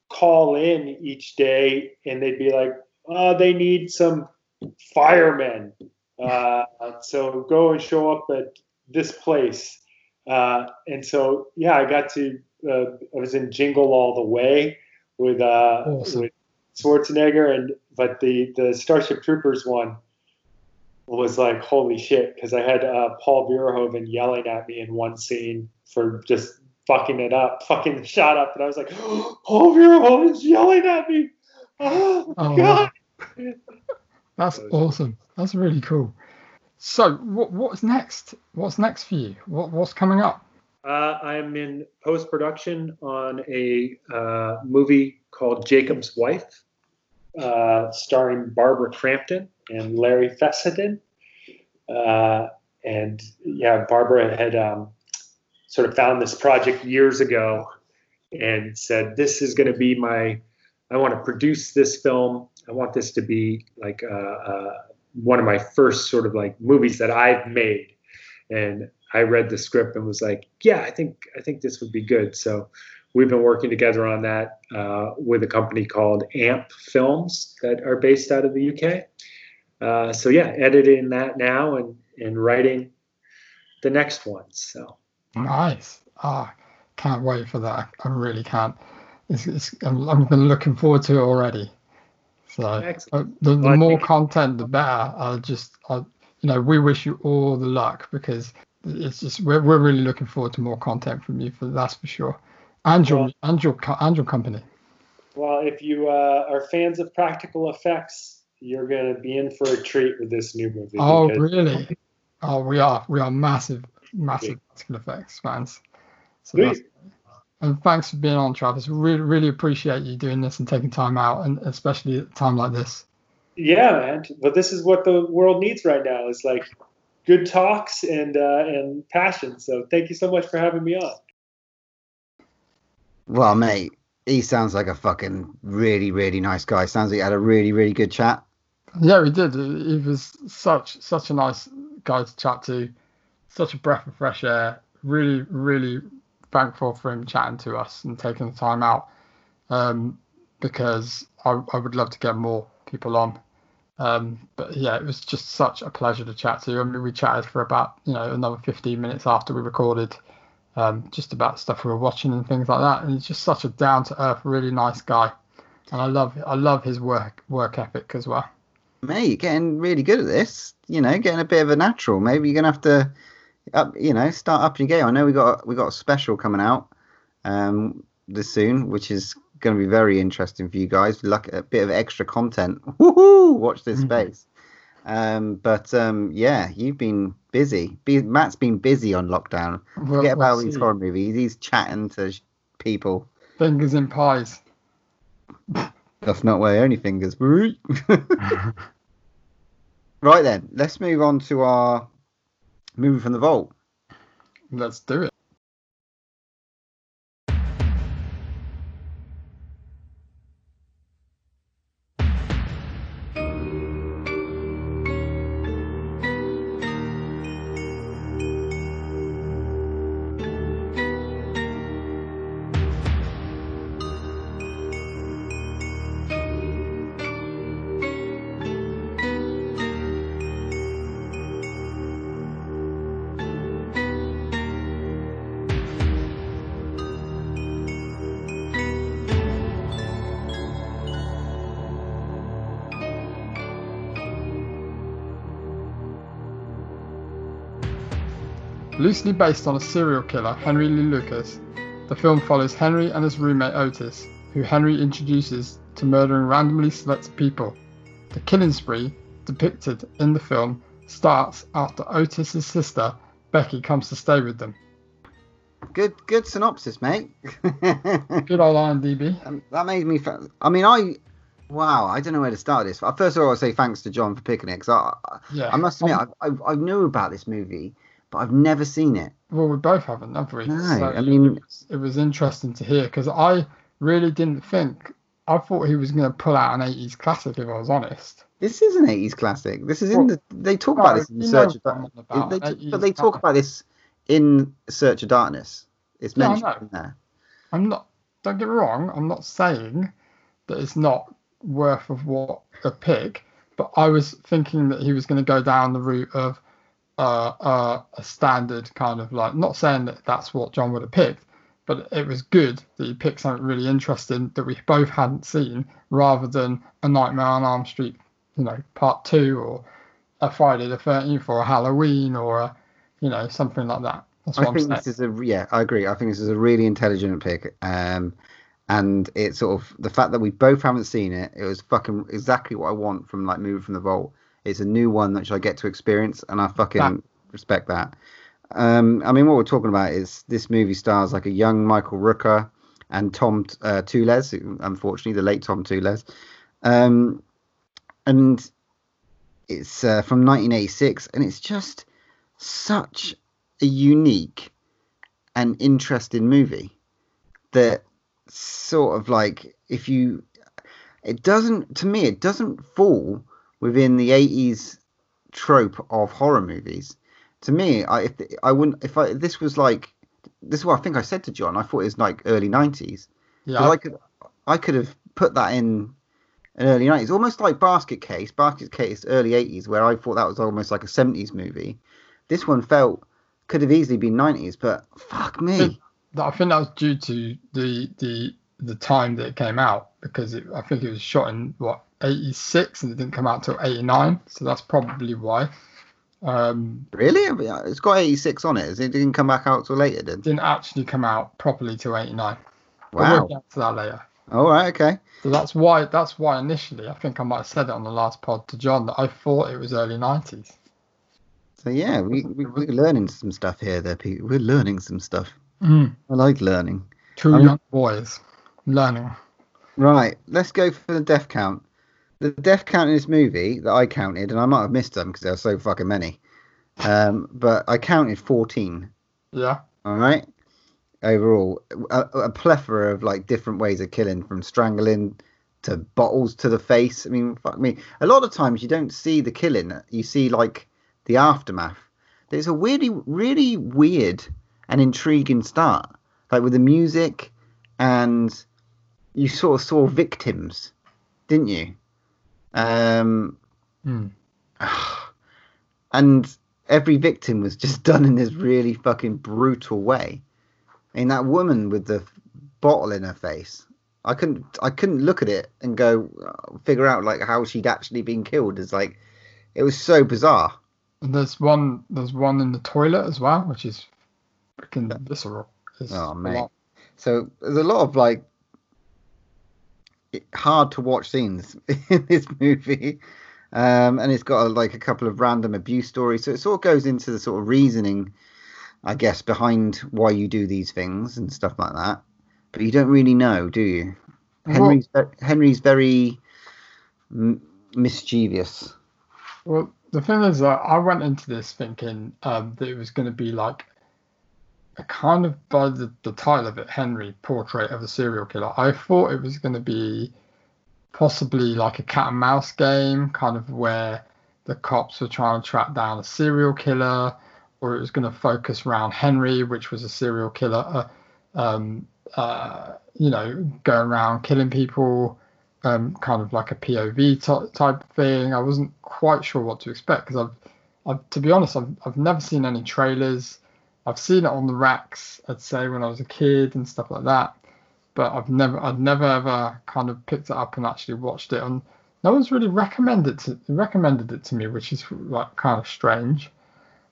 call in each day, and they'd be like, oh, they need some firemen. Uh, so go and show up at this place. Uh, and so, yeah, I got to, uh, I was in Jingle All the Way with, uh, Awesome. with Schwarzenegger, and but the, the Starship Troopers one was like, holy shit, because I had uh, Paul Verhoeven yelling at me in one scene for just fucking it up, fucking the shot up. And I was like, Paul Verhoeven's yelling at me. Oh, Oh, God. That's awesome. That's really cool. So, what what's next? What's next for you? What what's coming up? Uh, I'm in post production on a uh, movie called Jacob's Wife, uh, starring Barbara Crampton and Larry Fessenden. Uh, and yeah, Barbara had um, sort of found this project years ago and said, "This is going to be my. I want to produce this film. I want this to be like uh, uh, one of my first sort of like movies that I've made." And I read the script and was like, "Yeah, I think I think this would be good." So we've been working together on that uh, with a company called Amp Films that are based out of the UK. Uh, so yeah, editing that now and and writing the next one. So Nice. Ah, can't wait for that. I really can't. It's, it's, I'm, I'm been looking forward to it already. So uh, the, the Well, more think- content, the better. I just, I, you know, we wish you all the luck because it's just we're, we're really looking forward to more content from you. For that's for sure. And your Well- and your and your company. Well, if you uh, are fans of practical effects, you're going to be in for a treat with this new movie. Oh, because- really? Oh, we are. We are massive, massive practical effects fans. So that's, and thanks for being on, Travis. Really, really appreciate you doing this and taking time out, and especially at a time like this. Yeah, man. But this is what the world needs right now is like good talks and uh, and passion. So thank you so much for having me on. Well, mate, he sounds like a fucking really, really nice guy. Sounds like you had a really, really good chat. Yeah, he did. He was such such a nice guy to chat to, such a breath of fresh air. Really, really thankful for him chatting to us and taking the time out, um, because I, I would love to get more people on. Um, but yeah, it was just such a pleasure to chat to. You. I mean, we chatted for about you know another 15 minutes after we recorded, um, just about stuff we were watching and things like that. And he's just such a down to earth, really nice guy, and I love I love his work work ethic as well. Mate, you're getting really good at this. You know, getting a bit of a natural. Maybe you're gonna have to, up, you know, start up your game. I know we got we got a special coming out, um, this soon, which is going to be very interesting for you guys. Like a bit of extra content. Woohoo! Watch this Mhm. space. Um, but um, yeah, you've been busy. Be- Matt's been busy on lockdown. We'll- Forget about these horror movies. He's chatting to sh- people. Fingers in pies. That's not where only fingers. right then, let's move on to our movie from the vault. Let's do it. Loosely based on a serial killer, Henry Lee Lucas, the film follows Henry and his roommate Otis, who Henry introduces to murdering randomly selected people. The killing spree, depicted in the film, starts after Otis's sister, Becky, comes to stay with them. Good, good synopsis, mate. Good old IMDb. Um, that made me. Fa- I mean, I. Wow, I don't know where to start this. First of all, I'll say thanks to John for picking it because I, Yeah. I must admit, Um, I, I, I knew about this movie, but I've never seen it. Well, we both haven't, have we? No, So I mean- it was, it was interesting to hear because I really didn't think. I thought he was going to pull out an 80s classic, if I was honest. This is an 80s classic. This is in the. They talk no, about this in Search of Darkness. They, an t- 80s but they talk about this in Search of Darkness. It's Yeah, mentioned know. in there. I'm not. Don't get me wrong. I'm not saying that it's not worth of what a pick, but I was thinking that he was going to go down the route of uh, uh, a standard kind of like. Not saying that that's what John would have picked, but it was good that he picked something really interesting that we both hadn't seen, rather than a Nightmare on Elm Street, you know, part two, or a Friday the Thirteenth, or a Halloween, or a, you know, something like that. That's what I I'm think saying. this is a yeah, I agree. I think this is a really intelligent pick. Um, and it's sort of the fact that we both haven't seen it. It was fucking exactly what I want from like moving from the vault. It's a new one that I get to experience, and I fucking That- respect that. Um, I mean, what we're talking about is this movie stars like a young Michael Rooker and Tom uh, Towles, unfortunately the late Tom Towles, um, and it's uh, from 1986, and it's just such a unique and interesting movie that sort of like if you it doesn't to me it doesn't fall within the 80s trope of horror movies to me i if i wouldn't if i this was like this is what i think i said to john i thought it was like early 90s Yeah, I could I could have put that in an early 90s, almost like Basket Case. Basket Case, early 80s, where I thought that was almost like a 70s movie. This one felt could have easily been 90s, but fuck me. I think that was due to the the the time that it came out because it, I think it was shot in what 86 and it didn't come out till 89, so that's probably why. Um, Really? It's got 86 on it. It didn't come back out till later, did? didn't actually come out properly till 89. But Wow. we'll get to that later. All right. Okay. So that's why that's why initially I think I might have said it on the last pod to John that I thought it was early 90s. So yeah, we, we we're learning some stuff here. There, people. We're learning some stuff. Mm. I like learning. Two I'm- young boys learning. Right, let's go for the death count. The death count in this movie that I counted, and I might have missed them because there are so fucking many. Um, but I counted 14. Yeah. All right. Overall, a, a plethora of like different ways of killing, from strangling to bottles to the face. I mean, fuck me. A lot of times you don't see the killing; you see like the aftermath. There's a weirdly, really weird and intriguing start, like with the music, and you sort of saw victims, didn't you? Um, Hmm. and every victim was just done in this really fucking brutal way. I mean, that woman with the bottle in her face, I couldn't, I couldn't look at it and go uh, figure out like how she'd actually been killed. It's like, it was so bizarre. And there's one there's one in the toilet as well, which is freaking visceral. It's Oh lot. So there's a lot of like hard to watch scenes in this movie. Um, and it's got a, like a couple of random abuse stories. So it sort of goes into the sort of reasoning, I guess, behind why you do these things and stuff like that. But you don't really know, do you? Henry's Henry's very m- mischievous. Well, the thing is that I went into this thinking um, that it was going to be like kind of by the, the title of it, Henry Portrait of a Serial Killer. I thought it was going to be possibly like a cat and mouse game, kind of where the cops were trying to track down a serial killer, or it was going to focus around Henry, which was a serial killer, uh, um, uh, you know, going around killing people um, kind of like a POV t- type thing. I wasn't quite sure what to expect because I've, I've, to be honest, I've, I've never seen any trailers. I've seen it on the racks, I'd say, when I was a kid and stuff like that. But I've never, I've never ever kind of picked it up and actually watched it. And no one's really recommended to recommended it to me, which is like kind of strange.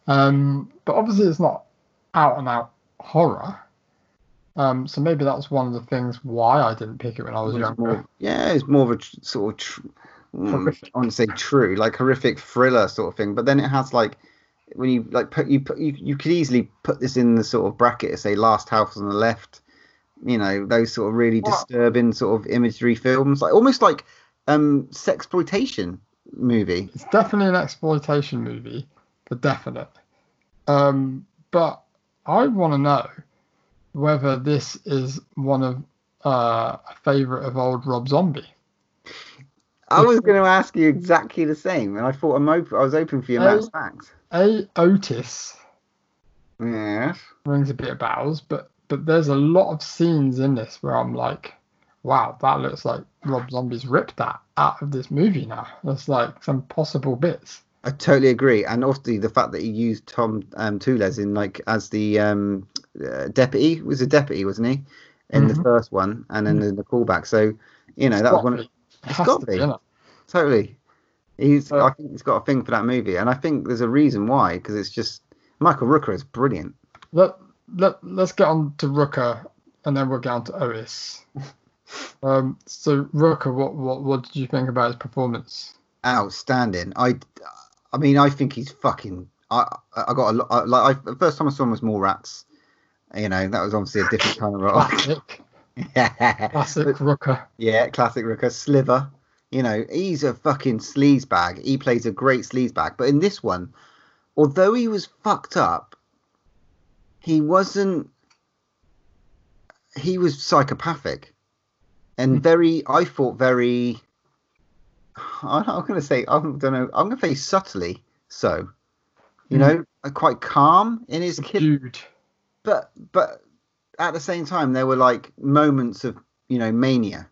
Um, but obviously, it's not out and out horror. Um, so maybe that's one of the things why I didn't pick it when I was It's younger. more- yeah, it's more of a tr- sort of, tr- mm, I wouldn't say true, like horrific thriller sort of thing. But then it has like when you like put you put you, you could easily put this in the sort of bracket, say Last House on the Left. You know those sort of really Well- disturbing sort of imagery films, like almost like um sexploitation movie. It's definitely an exploitation movie, for definite. Um, but I want to know whether this is one of uh, a favorite of old Rob Zombie. I was going to ask you exactly the same, and I thought I'm open, I was open for your Oh. Matt's facts. A Otis Yes. rings a bit of bells, but but there's a lot of scenes in this where I'm like, wow, that looks like Rob Zombie's ripped that out of this movie now. That's like some possible bits. I totally agree, and obviously the fact that he used Tom um, Towles in like as the um, uh, deputy was a deputy, wasn't he, in the Mhm. first one, and then in the callback. So you know that was one. Of, It it's has got to be, totally. He's. Uh, I think he's got a thing for that movie, and I think there's a reason why because it's just Michael Rooker is brilliant. let let let's get on to Rooker and then we'll get on to Otis. Um, so Rooker, what what what did you think about his performance? Outstanding. I. I mean, I think he's fucking. I. I got a lot. Like I, the first time I saw him was Mallrats. You know, that was obviously a different kind of role. Classic, yeah. classic But- Rooker. Yeah, classic Rooker. Slither. You know, he's a fucking sleazebag. He plays a great sleazebag. But in this one, although he was fucked up, he wasn't he was psychopathic and very I thought very I'm going to say I don't know I'm going to say subtly so you Mm. know quite calm in his kid but but at the same time there were like moments of you know mania.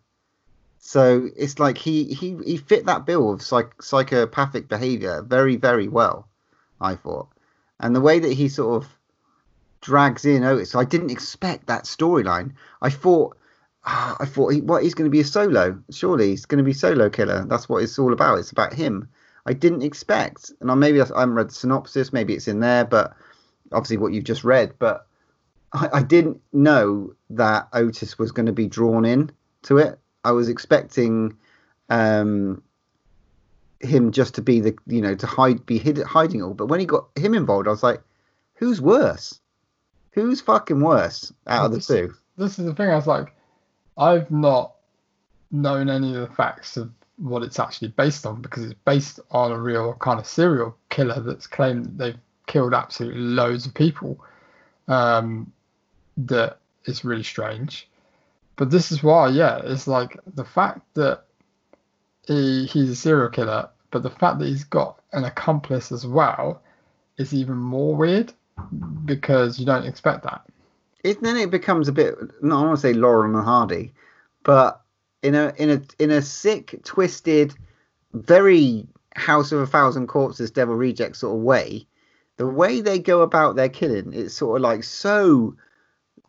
So it's like he he he fit that bill of psych, psychopathic behavior very very well i thought. And the way that he sort of drags in otis i didn't expect that storyline. I thought ah, i thought what he's going to be a solo. Surely he's going to be solo killer. That's what it's all about. It's about him. I didn't expect and I, maybe i haven't read the synopsis maybe it's in there but obviously what you've just read but I, I didn't know that Otis was going to be drawn in to it. I was expecting um, him just to be the you know to hide be hid, hiding all. But when he got him involved, I was like, who's worse? Who's fucking worse out of the two? This is the thing. I was like, I've not known any of the facts of what it's actually based on because it's based on a real kind of serial killer that's claimed that they've killed absolutely loads of people. Um, that is really strange. But this is why, yeah, it's like the fact that he, he's a serial killer, but the fact that he's got an accomplice as well is even more weird because you don't expect that. It, then it becomes a bit. No, I want to say Laurel and Hardy, but in a in a in a sick, twisted, very House of a Thousand Corpses, Devil Reject sort of way. The way they go about their killing, it's sort of like so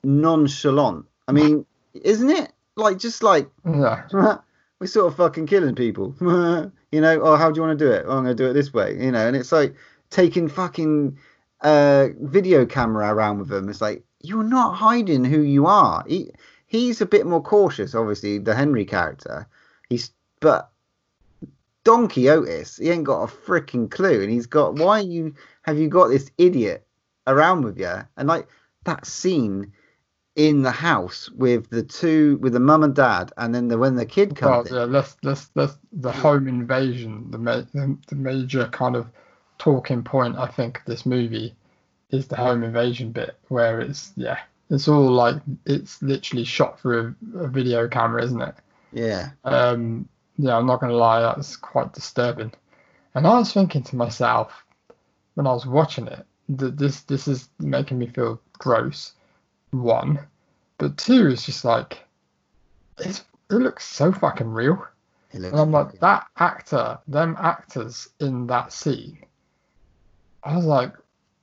nonchalant. I mean, isn't it? Like just like Yeah. we're sort of fucking killing people. you know, oh, how do you want to do it? Oh, I'm going to do it this way. You know, and it's like taking fucking uh, video camera around with them. It's like you're not hiding who you are. He, he's a bit more cautious, obviously, the Henry character. He's but Donkey Otis, he ain't got a freaking clue, and he's got why you have you got this idiot around with you? And like that scene in the house with the two with the mum and dad, and then the when the kid comes in. yeah, let's let's let's the home invasion. The, ma- the the major kind of talking point I think of this movie is the home invasion bit where it's yeah, it's all like it's literally shot through a, a video camera, isn't it? Yeah, Um, yeah, I'm not gonna lie, that's quite disturbing. And I was thinking to myself when I was watching it that this this is making me feel gross. One, but two is just like it's it looks so fucking real. it looks And I'm like, fucking- that actor, them actors in that scene, I was like,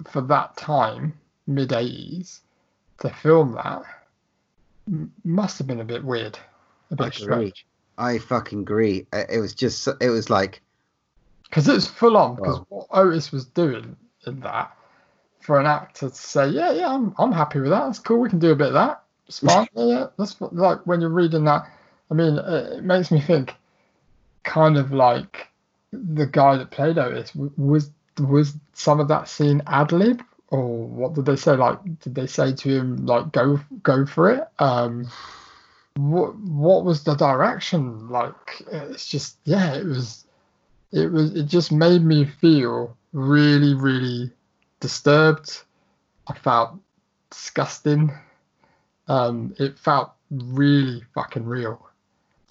for that time, mid 80s, to film that, must have been a bit weird, a bit agree. strange. I fucking agree. It it was just it was like Because it's full on, because what Otis was doing in that, for an actor to say, yeah, yeah, I'm, I'm happy with that, that's cool, we can do a bit of that, it's fine, yeah, yeah, that's what- like when you're reading that, I mean, it, it makes me think kind of like the guy that played Otis was was some of that scene ad lib? Or what did they say? Like did they say to him like go go for it? Um what what was the direction? Like it's just yeah it was it was it just made me feel really really disturbed i felt disgusting um it felt really fucking real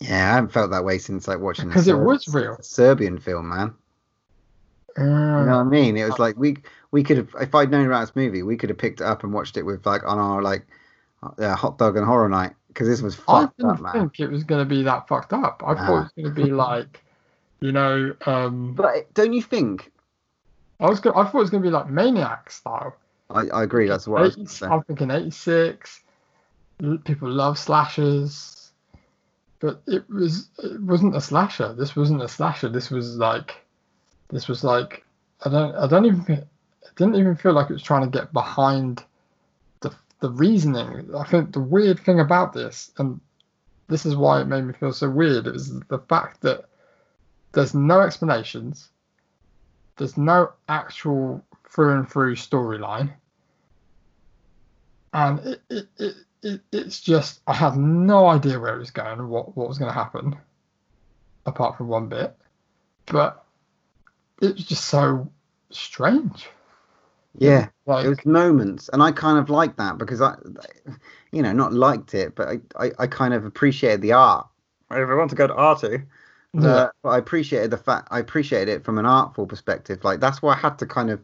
yeah, I haven't felt that way since like watching Because it was real. Serbian film, man. You know what I mean? It was like we we could have if I'd known about this movie, we could have picked it up and watched it with like on our like uh, hot dog and horror night because this was fucked I didn't up, man. think it was going to be that fucked up. I thought it was going to be like, you know, um, But don't you think? I was going I thought it was going to be like Maniac style. I, I agree. That's what I was 80 gonna say. I'm thinking 86. People love slashers, but it was it wasn't a slasher. This wasn't a slasher. This was like, this was like, I don't I don't even it didn't even feel like it was trying to get behind the the reasoning. I think the weird thing about this, and this is why it made me feel so weird, is the fact that there's no explanations. There's no actual through and through storyline and it, it, it, it, it's just I had no idea where it was going and what, what was going to happen, apart from one bit. But it was just so strange. Yeah, Like it was moments, and I kind of liked that because I, you know, not liked it, but I, I, I kind of appreciated the art. If I want to go to Artu, Yeah. But I appreciated the fact I appreciated it from an artful perspective. Like that's why I had to kind of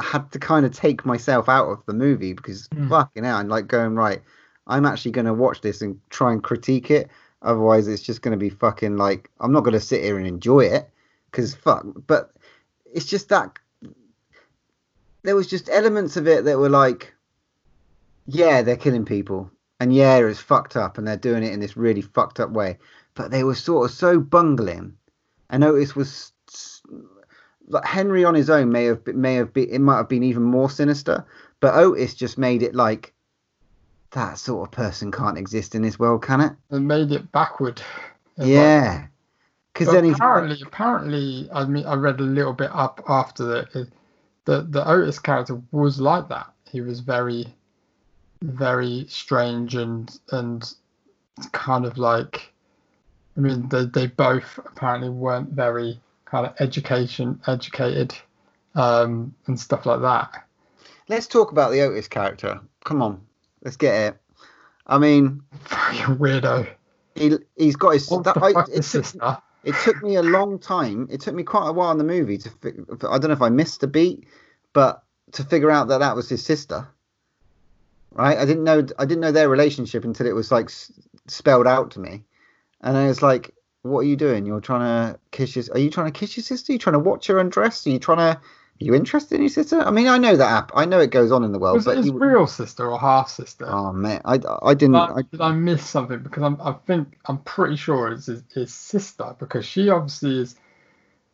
had to kind of take myself out of the movie because Mm. fucking hell, I'm like going right. I'm actually going to watch this and try and critique it. Otherwise, it's just going to be fucking like I'm not going to sit here and enjoy it because fuck. But it's just that there was just elements of it that were like, yeah, they're killing people, and yeah, it's fucked up, and they're doing it in this really fucked up way. But they were sort of so bungling, and Otis was like Henry on his own may have been, may have been it might have been even more sinister, but Otis just made it like that sort of person can't exist in this world, can it? and made it backward. Like- Yeah, because then he's apparently, apparently, I mean, I read a little bit up after that. The the Otis character was like that. He was very, very strange and and kind of like, I mean, they they both apparently weren't very kind of education educated, um, and stuff like that. let's talk about the Otis character. Come on, let's get it. I mean, Fucking weirdo. he he's got his. What that- the I- fuck it sister? it took me a long time. It took me quite a while in the movie to. I don't know if I missed a beat, but to figure out that that was his sister. Right, I didn't know. I didn't know their relationship until it was like s- spelled out to me, and I was like, "What are you doing? You're trying to kiss your? Are you trying to kiss your sister? Are you trying to watch her undress? Are you trying to? Are you interested in your sister? I mean, I know that app. I know it goes on in the world, Was it but his you, real sister or half sister? oh man, I I didn't. But I, did I miss something? Because I'm, I think I'm pretty sure it's his, his sister because she obviously is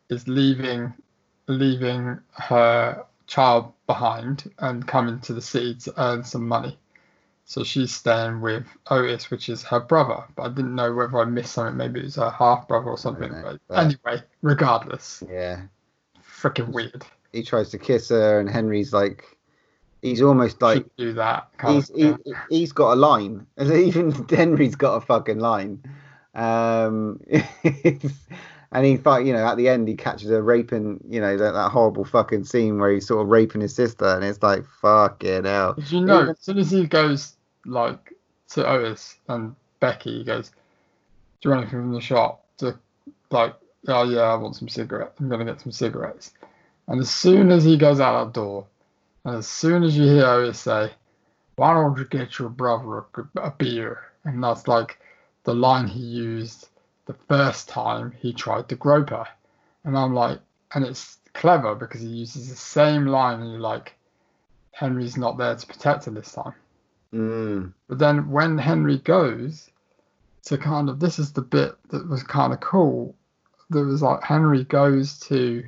is leaving leaving her child behind and coming to the city to earn some money. So she's staying with Otis, which is her brother. But I didn't know whether I missed something. Maybe it was her half brother or something. know, But anyway, regardless, yeah. freaking weird. he tries to kiss her, and Henry's like, he's almost like Should do that. He's he, he's got a line. Even Henry's got a fucking line. Um, and he fight, you know, at the end he catches her raping, you know, that, that horrible fucking scene where he's sort of raping his sister, and it's like fucking hell. Did you know, Even- as soon as he goes like to Otis and Becky, he goes, "Do you want anything from the shop?" To like, "Oh yeah, I want some cigarettes. I'm gonna get some cigarettes." And as soon as he goes out that door, and as soon as you hear Otis say, "Why don't you get your brother a beer?" and that's like the line he used the first time he tried to grope her, and I'm like, and it's clever because he uses the same line, and you're like, Henry's not there to protect her this time. Mm, But then when Henry goes to kind of this is the bit that was kind of cool. There was like Henry goes to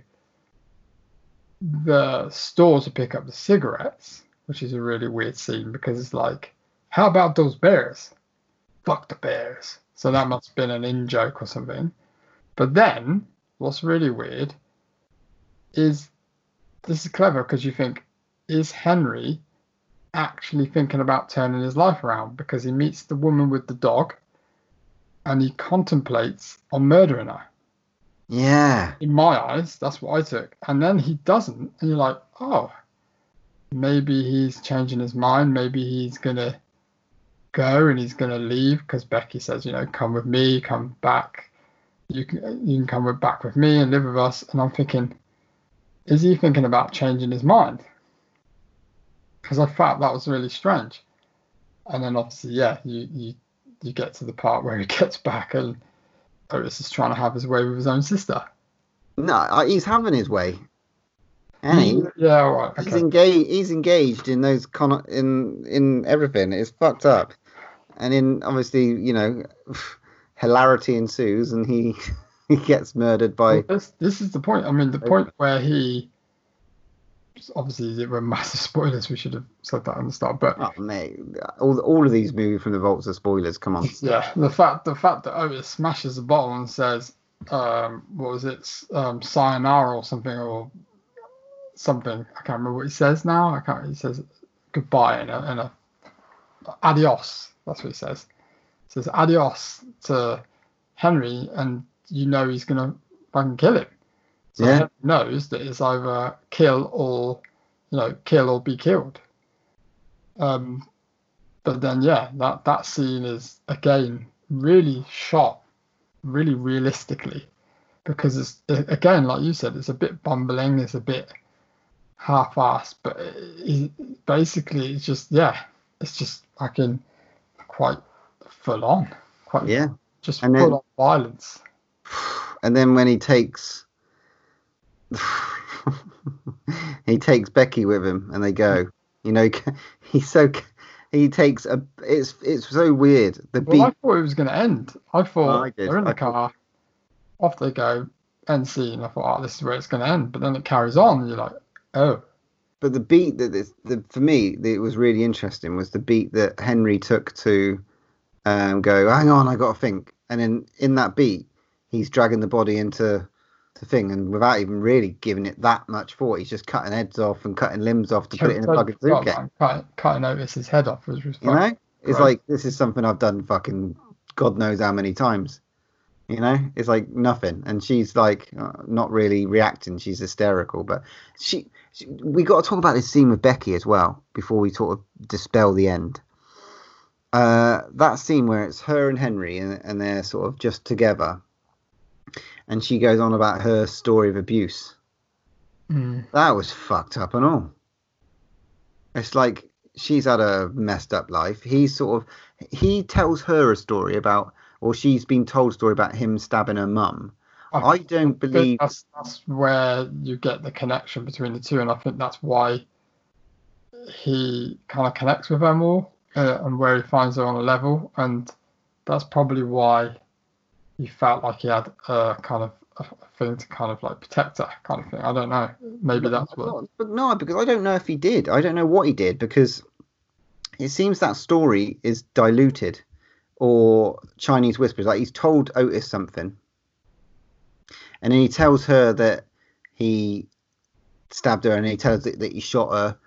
the store to pick up the cigarettes, which is a really weird scene because it's like, how about those bears? Fuck the bears. So that must have been an in joke or something. But then what's really weird is this is clever because you think, is Henry actually thinking about turning his life around because he meets the woman with the dog and he contemplates on murdering her. yeah, In my eyes, that's what I took. And then he doesn't, and you're like, oh, maybe he's changing his mind. Maybe he's gonna go and he's gonna leave because Becky says, you know, come with me, come back. You can you can come with, back with me and live with us. And I'm thinking, is he thinking about changing his mind? Because I felt that was really strange. And then obviously, yeah, you you you get to the part where he gets back and Otis is trying to have his way with his own sister. no, uh, he's having his way. And he, Yeah, right. he's engaged. He's engaged in those con in in everything. It's fucked up, and in obviously, you know, hilarity ensues, and he he gets murdered by. Well, this, this is the point. I mean, the point where he obviously there were massive spoilers. We should have said that on the start, but Oh mate, all all of these movies from the vaults are spoilers. Come on. yeah, the fact the fact that Otis smashes the bottle and says, um, "What was it? Um, sayonara or something or something." I can't remember what he says now. I can't. He says goodbye in a, in a adios. That's what he says. He says adios to Henry, and you know he's gonna fucking kill him. So Yeah. Henry knows that it's either kill or you know, kill or be killed. Um, but then yeah, that that scene is again really shot really realistically because it's again like you said, it's a bit bumbling, it's a bit half-assed, but it, it, basically it's just yeah, it's just fucking quite full on, quite Yeah. just And full then- on violence. And then when he takes he takes Becky with him and they go, you know, he's so he takes a it's it's so weird. The beat I thought it was going to end. I thought I did. they're in I the thought- car, off they go, end scene. I thought, oh, this is where it's going to end. But then it carries on, and you're like, oh, but the beat that this, the, for me it was really interesting was the beat that Henry took to um, go. Hang on, I got to think. And then in that beat, he's dragging the body into the thing, and without even really giving it that much thought, he's just cutting heads off and cutting limbs off to put it in a fucking suitcase. Cutting, cutting Otis's head off, was You know, it's like this is something I've done fucking God knows how many times. You know, it's like nothing, and she's like uh, not really reacting. She's hysterical, but she. We got to talk about this scene with Becky as well before we sort of dispel the end. Uh, that scene where it's her and Henry, and, and they're sort of just together, and she goes on about her story of abuse. Mm. That was fucked up and all. It's like she's had a messed up life. He's sort of he tells her a story about, or she's been told a story about him stabbing her mum. I don't believe. that's that's where you get the connection between the two, and I think that's why he kind of connects with her more, uh, and where he finds her on a level, and that's probably why he felt like he had a kind of a thing to kind of like protect her, kind of thing. I don't know. Maybe that's what. But no, because I don't know if he did. I don't know what he did because it seems that story is diluted or Chinese whispers. Like he's told Otis something, and then he tells her that he stabbed her, and he tells that, that he shot her,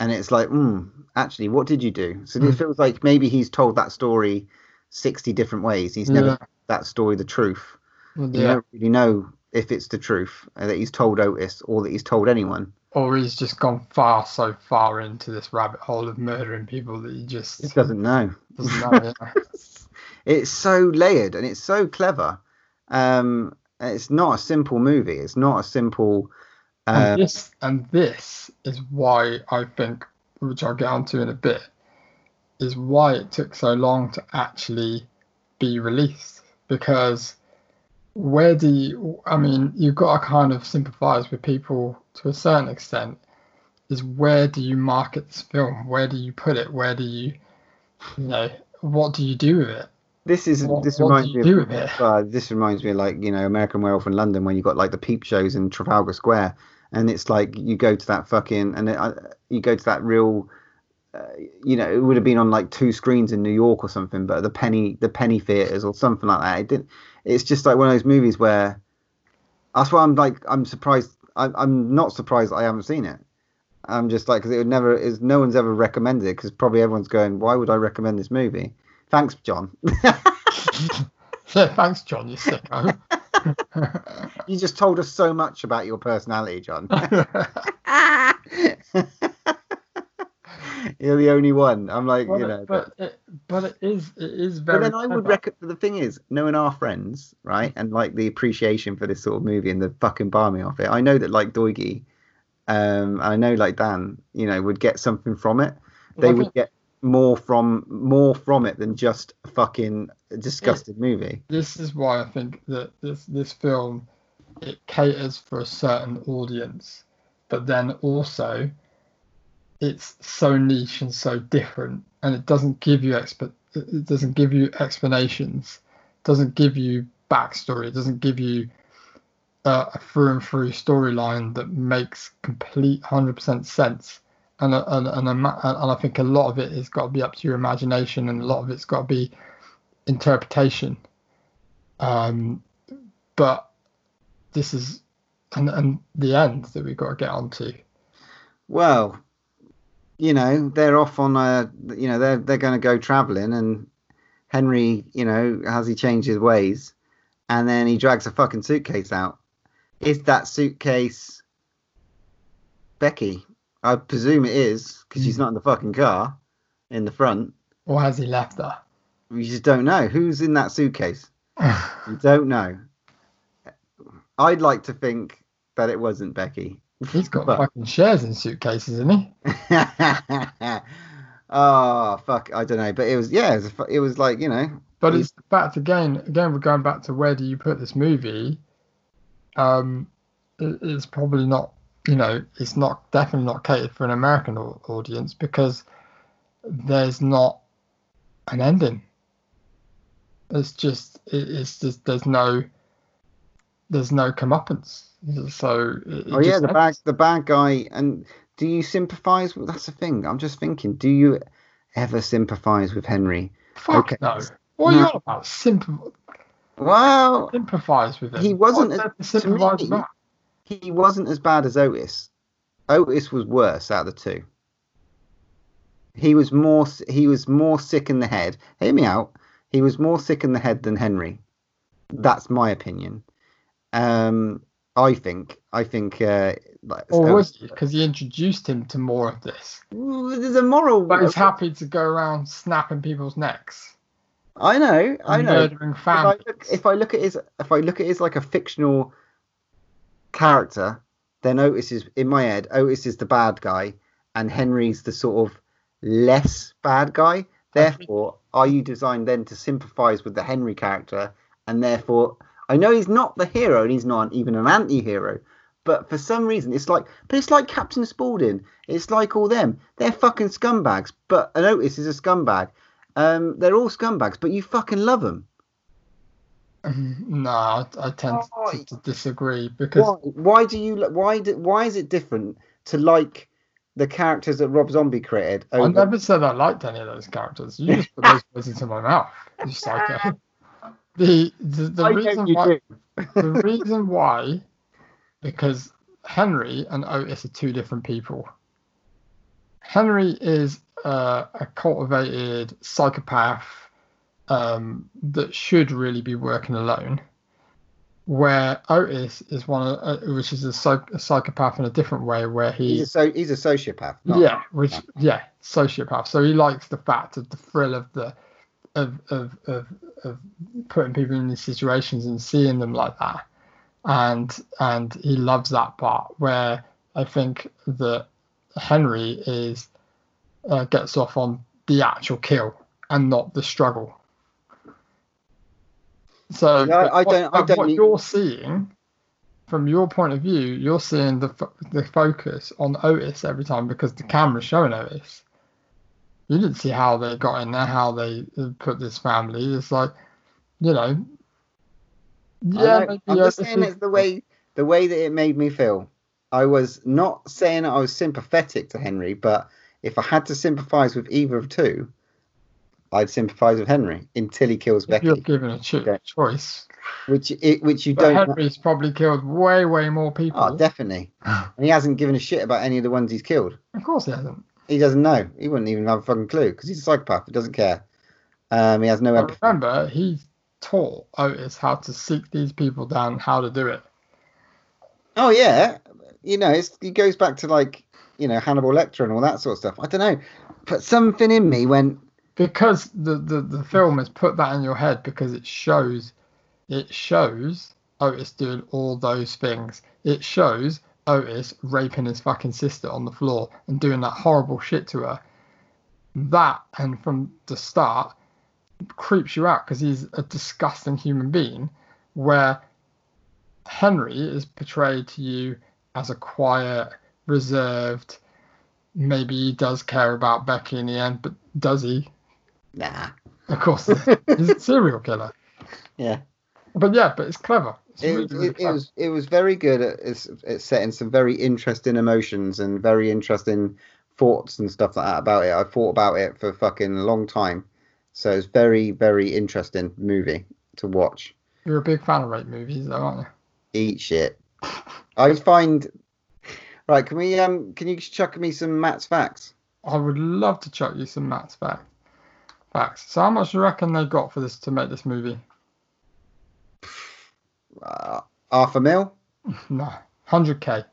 and it's like, hmm, actually, what did you do? So it Hmm. feels like maybe he's told that story sixty different ways. He's never Yeah. told that story the truth. You Yeah. don't really know if it's the truth uh, that he's told Otis or that he's told anyone. Or he's just gone far so far into this rabbit hole of murdering people that he just He doesn't know. doesn't know. yeah. it's so layered and it's so clever. Um, it's not a simple movie. It's not a simple. Uh, and this and this is why I think, which I'll get onto in a bit, is why it took so long to actually be released. Because where do you? I mean, you've got to kind of sympathise with people to a certain extent. Is where do you market this film? Where do you put it? Where do you, you know, what do you do with it? This is What- this what reminds me. Of, uh, this reminds me of like you know American Werewolf in London when you got like the peep shows in Trafalgar Square, and it's like you go to that fucking and it, uh, you go to that real. Uh, you know, it would have been on like two screens in New York or something, but the penny the penny theaters or something like that. It didn't. It's just like one of those movies where that's why I'm like I'm surprised. I'm I'm not surprised I haven't seen it. I'm just like because it would never is no one's ever recommended it because probably everyone's going why would I recommend this movie? Thanks, John. Yeah, thanks, John. You sicko. you just told us so much about your personality, John. You're the only one. I'm like, but, you know. but it, but it is it is But very. then I would recommend. The thing is, knowing our friends, right, and like the appreciation for this sort of movie and the fucking barmy of it, I know that like Doigy, um, I know like Dan, you know, would get something from it. They would get more from more from it than just a fucking disgusting movie. this is why I think that this this film it caters for a certain audience, but then also it's so niche and so different, and it doesn't give you exp- it doesn't give you explanations, doesn't give you backstory, it doesn't give you uh, a through and through storyline that makes complete hundred percent sense. And, uh, and, and, and and I think a lot of it has got to be up to your imagination, and a lot of it's got to be interpretation. Um, but this is and and the end that we've got to get onto. Well, you know, they're off on a, you know, they're they're going to go traveling, and Henry, you know, has he changed his ways, and then he drags a fucking suitcase out. Is that suitcase Becky? I presume it is because she's not in the fucking car in the front. Or has he left her? We just don't know who's in that suitcase. We don't know. I'd like to think that it wasn't Becky. He's got But- fucking shares in suitcases, isn't he? oh fuck! I don't know, but it was yeah, it was, it was like you know, But it's back again. Again, we're going back to where do you put this movie? Um, it, it's probably not. You know, it's not definitely not catered for an American au- audience because there's not an ending. It's just it, it's just there's no there's no comeuppance. So oh yeah, the ends. bad the bad guy. And do you sympathise? with That's the thing. I'm just thinking. Do you ever sympathise with Henry? Fuck okay. no. What are you No. on about? Sympath- Well, sympathise with him. He wasn't What's as- to to sympathise me-? He wasn't as bad as Otis. Otis was worse out of the two. He was more he was more sick in the head. Hear me out. He was more sick in the head than Henry. That's my opinion. Um, I think. I think. Uh, like, Or was? Because he introduced him to more of this. There's a moral. But he's happy to go around snapping people's necks. I know. I know. Murdering If I, look, if I look at his, if I look at his like a fictional character, then Otis is in my head. Otis is the bad guy, and Henry's the sort of less bad guy. Therefore, are you designed then to sympathise with the Henry character, and therefore, I know he's not the hero, and he's not even an anti-hero, but for some reason, it's like, but it's like Captain Spaulding. It's like all them. They're fucking scumbags, but an Otis is a scumbag. Um, they're all scumbags, but you fucking love them. No, I, I tend Oh, to, to disagree because why, why do you why do, why is it different to like the characters that Rob Zombie created? I never said I liked any of those characters. You just put those words into my mouth. You psycho. The the, the reason why the reason why because Henry and Otis are two different people. Henry is uh, a cultivated psychopath um, that should really be working alone, where Otis is one of, uh, which is a, a psychopath in a different way, where he He's a so he's a sociopath. not- yeah, which yeah, sociopath. So he likes the fact of the thrill of the of of of, of putting people in these situations and seeing them like that, and and he loves that part. Where I think that Henry is uh, gets off on the actual kill and not the struggle. So I- what- don't- I don't what need- you're seeing from your point of view, you're seeing the fo- the focus on Otis every time because the camera's showing Otis. You didn't see how they got in there, how they put this family. It's like, you know, yeah, know. I'm just saying is- it's the way the way that it made me feel. I was not saying I was sympathetic to Henry, but if I had to sympathise with either of two, I'd sympathise with Henry until he kills if you're Becky, given a cho- Okay. choice. which it, which you But don't. want- Henry's probably killed way, way more people. Oh, definitely. and he hasn't given a shit about any of the ones he's killed. of course he hasn't. He doesn't know. He wouldn't even have a fucking clue because he's a psychopath. He doesn't care. Um, he has no empathy. remember, he taught Otis how to seek these people down, how to do it. Oh yeah, you know, it's, it goes back to like you know Hannibal Lecter and all that sort of stuff. I don't know, but something in me went, because the, the, the film has put that in your head because it shows it shows Otis doing all those things. It shows Otis raping his fucking sister on the floor and doing that horrible shit to her. That and from the start creeps you out because he's a disgusting human being. Where Henry is portrayed to you as a quiet, reserved. Maybe he does care about Becky in the end, but does he? Nah, Of course, he's a serial killer. yeah. But yeah, but it's clever. It's It, really, really it, it was it was very good at, at setting some very interesting emotions and very interesting thoughts and stuff like that about it. I thought about it for a fucking a long time, so it's very very interesting movie to watch. You're a big fan of rape movies, though, aren't you? Eat shit. I find. Right, can we um can you chuck me some Matt's facts? I would love to chuck you some Matt's back. Facts. So how much do you reckon they got for this to make this movie? Uh, half a mil. No, hundred k.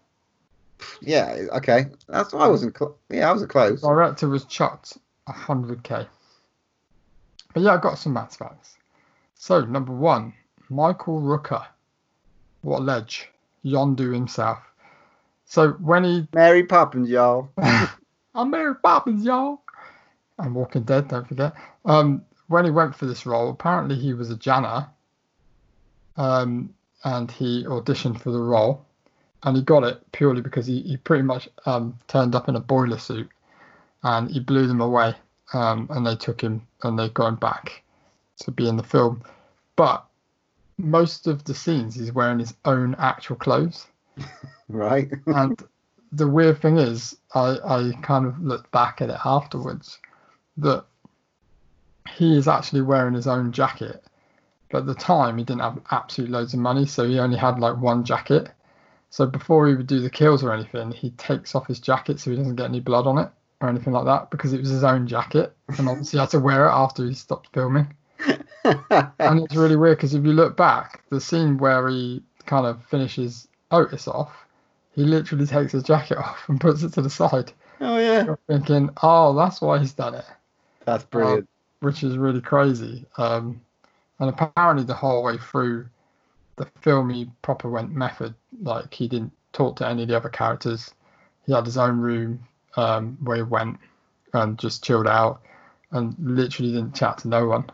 Yeah, okay. That's why I wasn't. Cl- yeah, I was close. Director was chucked 100k. But yeah, I got some maths facts. So number one, Michael Rooker. What ledge? Yondu himself. So when he Mary Poppins, y'all. I'm Mary Poppins, y'all. And Walking Dead, don't forget. Um, when he went for this role, apparently he was a Janner. Um, and he auditioned for the role. And he got it purely because he, he pretty much um, turned up in a boiler suit and he blew them away. Um, and they took him and they got him back to be in the film. But most of the scenes he's wearing his own actual clothes. Right. and the weird thing is, I, I kind of looked back at it afterwards that he is actually wearing his own jacket. But at the time, he didn't have absolute loads of money, so he only had like one jacket. So before he would do the kills or anything, he takes off his jacket so he doesn't get any blood on it or anything like that because it was his own jacket, and obviously he had to wear it after he stopped filming. and it's really weird because if you look back, the scene where he kind of finishes Otis off, he literally takes his jacket off and puts it to the side. oh yeah. You're thinking, oh, that's why he's done it, That's brilliant. which is really crazy. Um, and apparently, the whole way through the film, he proper went method. Like he didn't talk to any of the other characters. He had his own room um, where he went and just chilled out, and literally didn't chat to no one.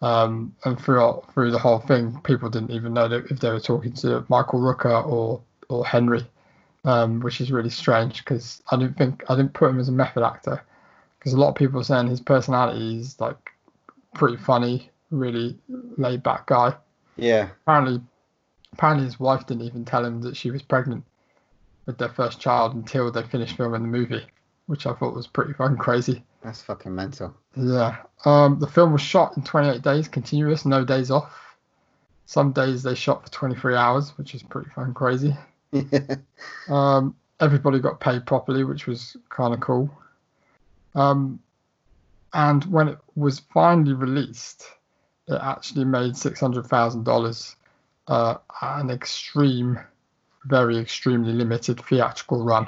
Um, and throughout through the whole thing, people didn't even know that if they were talking to Michael Rooker or or Henry, um, which is really strange because I didn't think I didn't put him as a method actor because a lot of people are saying his personality is like pretty funny, really laid back guy. yeah. Apparently, apparently his wife didn't even tell him that she was pregnant with their first child until they finished filming the movie, which I thought was pretty fucking crazy. That's fucking mental. Yeah. Um, the film was shot in 28 days, continuous, no days off. Some days they shot for 23 hours, which is pretty fucking crazy. Um, everybody got paid properly, which was kind of cool. Um, and when it was finally released, it actually made six hundred thousand dollars, uh, an extreme, very extremely limited theatrical run,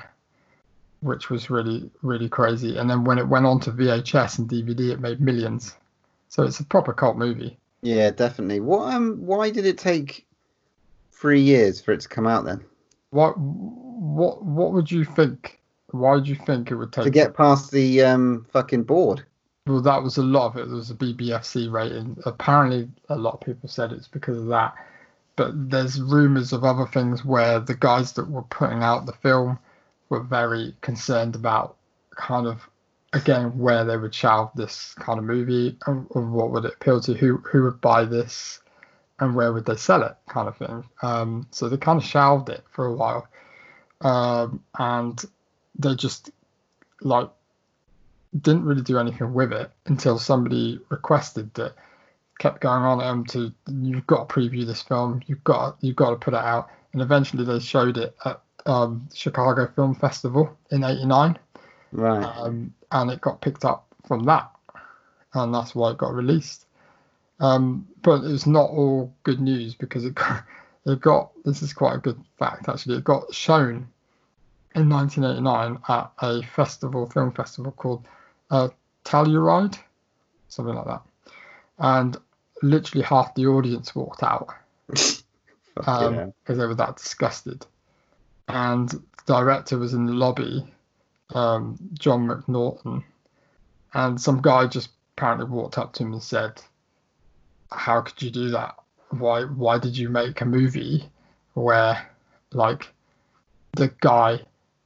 which was really really crazy. And then when it went on to VHS and DVD, it made millions. So it's a proper cult movie. yeah, definitely. What um why did it take three years for it to come out then? What what what would you think? Why did you think it would take To get past the um fucking board. Well, that was a lot of it. There was a BBFC rating. Apparently, a lot of people said it's because of that. But there's rumours of other things where the guys that were putting out the film were very concerned about kind of again where they would shelve this kind of movie and, and what would it appeal to, who who would buy this, and where would they sell it, kind of thing. Um, so they kind of shelved it for a while, um, and they just like didn't really do anything with it until somebody requested that kept going on um to you've got to preview this film. You've got you've got to put it out. And eventually they showed it at um, Chicago Film Festival in '89 Right. um, and it got picked up from that. And that's why it got released. Um, but it's not all good news because it got, it got this is quite a good fact actually. It got shown in 1989 at a festival film festival called uh, Telluride something like that and literally half the audience walked out Fuck um, yeah. because they were that disgusted. And the director was in the lobby, um, John McNaughton, and some guy just apparently walked up to him and said, "How could you do that? Why? Why did you make a movie where, like, the guy,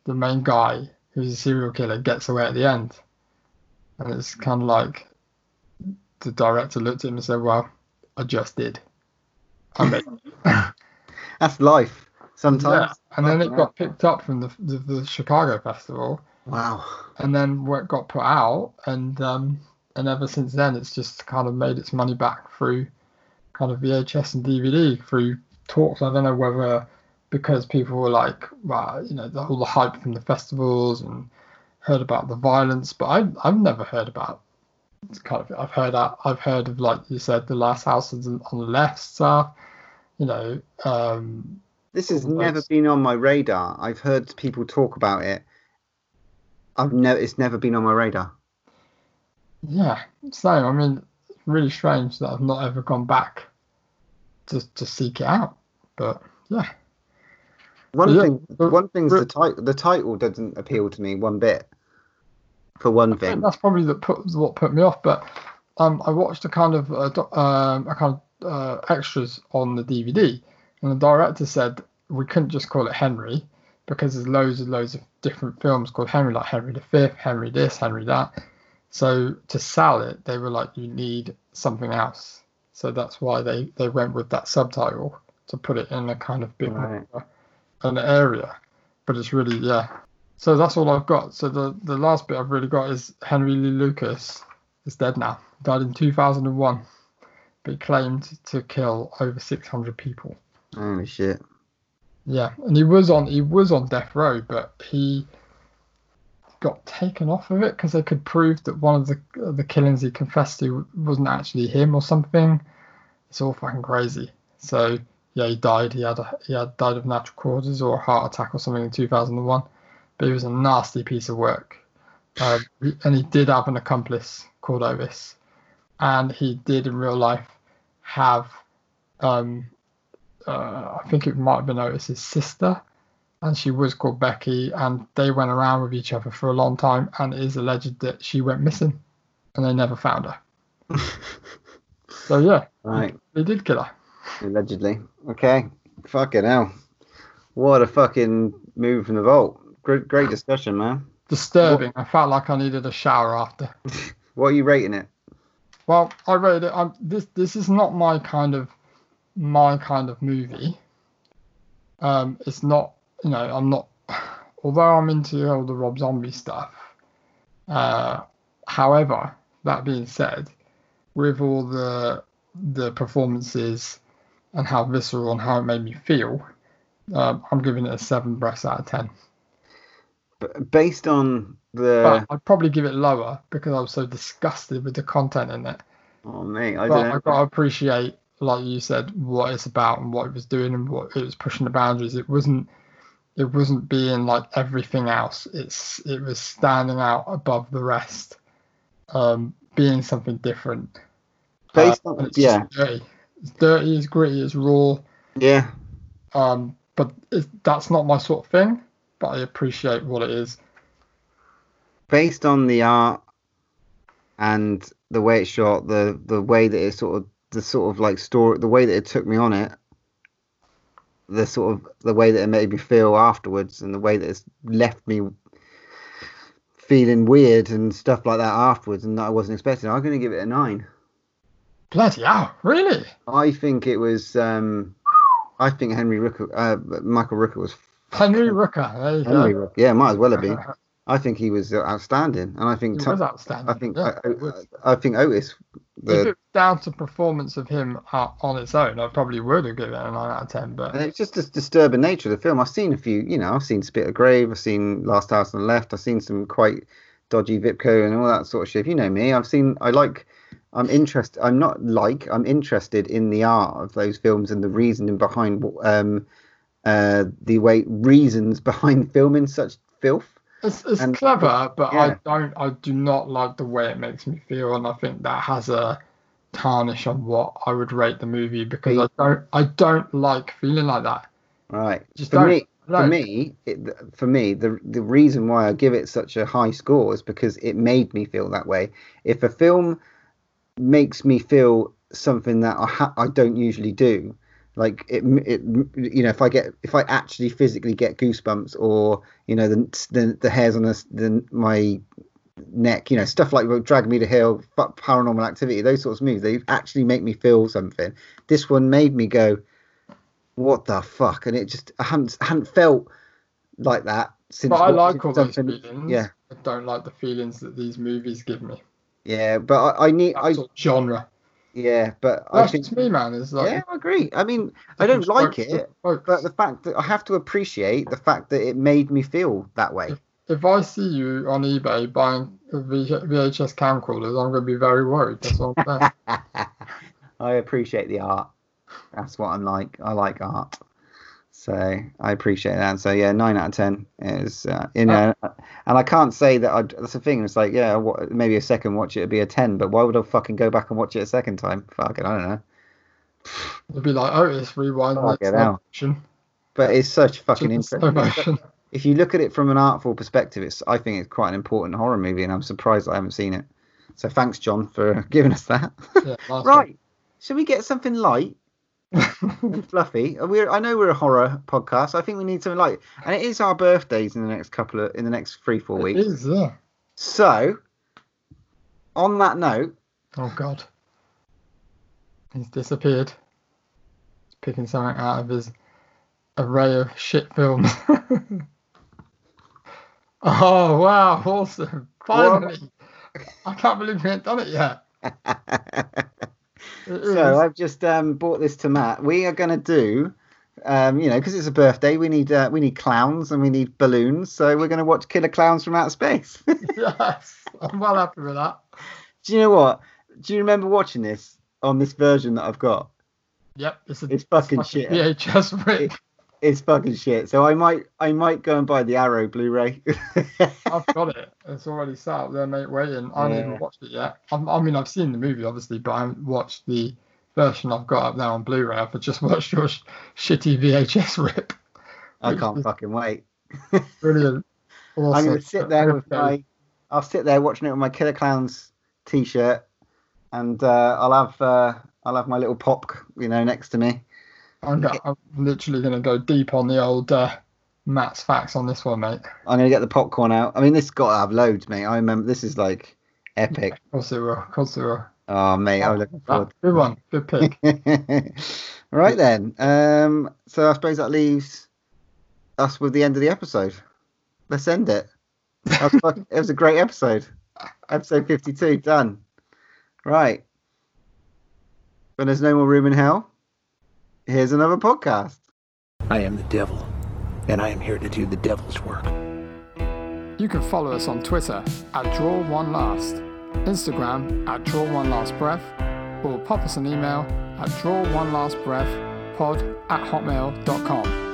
the main guy who's a serial killer, gets away at the end?" And it's kind of like the director looked at him and said, "Well, I just did. I made." That's life. Sometimes. Yeah, and then it got picked up from the, the, the Chicago festival, Wow. and then where it got put out, and um, and ever since then, it's just kind of made its money back through kind of VHS and DVD through talks. I don't know whether because people were like, well, you know, the, all the hype from the festivals and heard about the violence, but I I've never heard about. It's kind of I've heard that I've heard of like you said, the last house on the left stuff, you know. Um, This has never those- been on my radar. I've heard people talk about it. I've never. It's never been on my radar. Yeah, same. I mean, really strange that I've not ever gone back to to seek it out. But yeah, One Yeah, thing. but- One thing's but- the title. The title doesn't appeal to me one bit. For one I thing. that's probably the put what put me off. But um, I watched a kind of uh, um, a kind of uh, extras on the DVD, and the director said we couldn't just call it Henry because there's loads and loads of different films called Henry, like Henry V, Henry this, Henry that. So to sell it, they were like, you need something else. So that's why they they went with that subtitle to put it in a kind of bit Right. An area. But it's really yeah. So that's all I've got. So the the last bit I've really got is Henry Lee Lucas is dead now. Died in 2001, but he claimed to kill over 600 people. Holy shit. Yeah, and he was on he was on death row, but he got taken off of it because they could prove that one of the the killings he confessed to wasn't actually him or something. It's all fucking crazy. So yeah, he died. He had a, he had died of natural causes or a heart attack or something in 2001. But he was a nasty piece of work, uh, and he did have an accomplice called Otis, and he did in real life have um, uh, I think it might have been Otis's sister, and she was called Becky, and they went around with each other for a long time, and it is alleged that she went missing, and they never found her. so yeah, Right. they did kill her. Allegedly. Okay. Fucking hell. What a fucking move from the vault. Great, great discussion, man. Disturbing. I felt like I needed a shower after. What are you rating it? Well, I read it. I'm, this this is not my kind of my kind of movie. Um, it's not. You know, I'm not. Although I'm into all the Rob Zombie stuff. Uh, however, that being said, with all the the performances and how visceral and how it made me feel, um, I'm giving it a seven breaths out of ten. Based on the. But I'd probably give it lower because I was so disgusted with the content in it. oh, mate. I but don't I've got to appreciate, like you said, what it's about and what it was doing and what it was pushing the boundaries. It wasn't, it wasn't being like everything else. It's it was standing out above the rest, um, being something different. Based Uh, on. Yeah. dirty. It's dirty. It's gritty. It's raw. Yeah. Um, but it, that's not my sort of thing. But I appreciate what it is. Based on the art and the way it's shot, the the way that it sort of the sort of like story, the way that it took me on it, the sort of the way that it made me feel afterwards, and the way that it's left me feeling weird and stuff like that afterwards, and that I wasn't expecting. I'm going to give it a nine. Bloody hell! Really? I think it was. Um, I think Henry Rooker, uh, Michael Rooker was Henry Rooker. Henry. Rooker. Yeah, might as well have been. I think he was outstanding, and I think He Tom- was outstanding. I think yeah, I. I, I think Otis. if The, it was down to performance of him uh, on its own, I probably would have given it a nine out of ten. But it's just the disturbing nature of the film. I've seen a few, you know, I've seen Spit of Grave, I've seen Last House on the Left, I've seen some quite dodgy Vipco and all that sort of shit. You know me, I've seen. I like. I'm interested. I'm not like. I'm interested in the art of those films and the reasoning behind um, uh, the way reasons behind filming such filth. it's, it's and- clever, but yeah. I don't. I do not like the way it makes me feel, and I think that has a tarnish on what I would rate the movie because I don't. I don't like feeling like that. Right. Just for don't. me, for don't. me, it, for me, the the reason why I give it such a high score is because it made me feel that way. If a film makes me feel something that I ha- I don't usually do, like it, it, you know, if I get if I actually physically get goosebumps or you know the the, the hairs on the, the my neck, you know, stuff like Drag Me to Hell, Paranormal Activity, those sorts of movies, they actually make me feel something. This one made me go, what the fuck? And it just I haven't I hadn't felt like that since. But I like all those feelings. Yeah, I don't like the feelings that these movies give me. Yeah, but I, I need I genre. yeah, but I That's think just me, man. It's like yeah, I agree. I mean, I don't like it, but the fact that I have to appreciate the fact that it made me feel that way. if I see you on eBay buying VHS camcorders, I'm going to be very worried. That's all I'm. I appreciate the art. That's what I'm like. I like art. So I appreciate that. So yeah, nine out of ten is uh, you know, and I can't say that. I'd, that's the thing. It's like yeah, what, maybe a second watch it would be a ten, but why would I fucking go back and watch it a second time? Fucking, I don't know. It'd be like, oh, it's rewind. Fuck it out. But it's such fucking interesting. If you look at it from an artful perspective, it's I think it's quite an important horror movie, and I'm surprised I haven't seen it. So thanks, John, for giving us that. Yeah, right, should we get something light? fluffy. We're, I know we're a horror podcast. I think we need something light, and it is our birthdays in the next couple of in the next three four It weeks. is, yeah. So, on that note, Oh god. He's disappeared. He's picking something out of his array of shit films. oh wow, awesome. Finally. I can't believe we ain't done it yet. So I've just um, bought this to Matt. We are going to do, um, you know, because it's a birthday, we need uh, we need clowns and we need balloons. So we're going to watch Killer Klowns from Outer Space. yes. I'm well happy with that. do you know what? Do you remember watching this on this version that I've got? Yep, it's, a, It's fucking shit. Yeah, just rip. It's fucking shit. So I might I might go and buy the Arrow Blu-ray. I've got it. It's already sat up there, mate, waiting. I haven't Yeah. even watched it yet. I'm, I mean, I've seen the movie, obviously, but I haven't watched the version I've got up there on Blu-ray. I've just watched your sh- shitty VHS rip. I can't fucking wait. Brilliant. I'm gonna sit there with my I'll sit there watching it with my Killer Klowns t-shirt, and uh, I'll have uh, I'll have my little pop, you know, next to me. I'm, go- I'm literally going to go deep on the old uh, Matt's facts on this one, mate. I'm gonna get the popcorn out. I mean, this got to have loads, mate. I remember this is like epic. Of course it will. Of course it will. Oh, mate, I'm looking Ah, forward. good one. Good pick. right then. Um, so I suppose that leaves us with the end of the episode. Let's end it. Was fuck- it was a great episode. Episode 52 done. Right. When there's no more room in hell, here's another podcast. I am the devil, and I am here to do the devil's work. You can follow us on Twitter at Draw1Last, Instagram at Draw One Last Breath, or pop us an email at Draw1LastBreath pod at hotmail.com.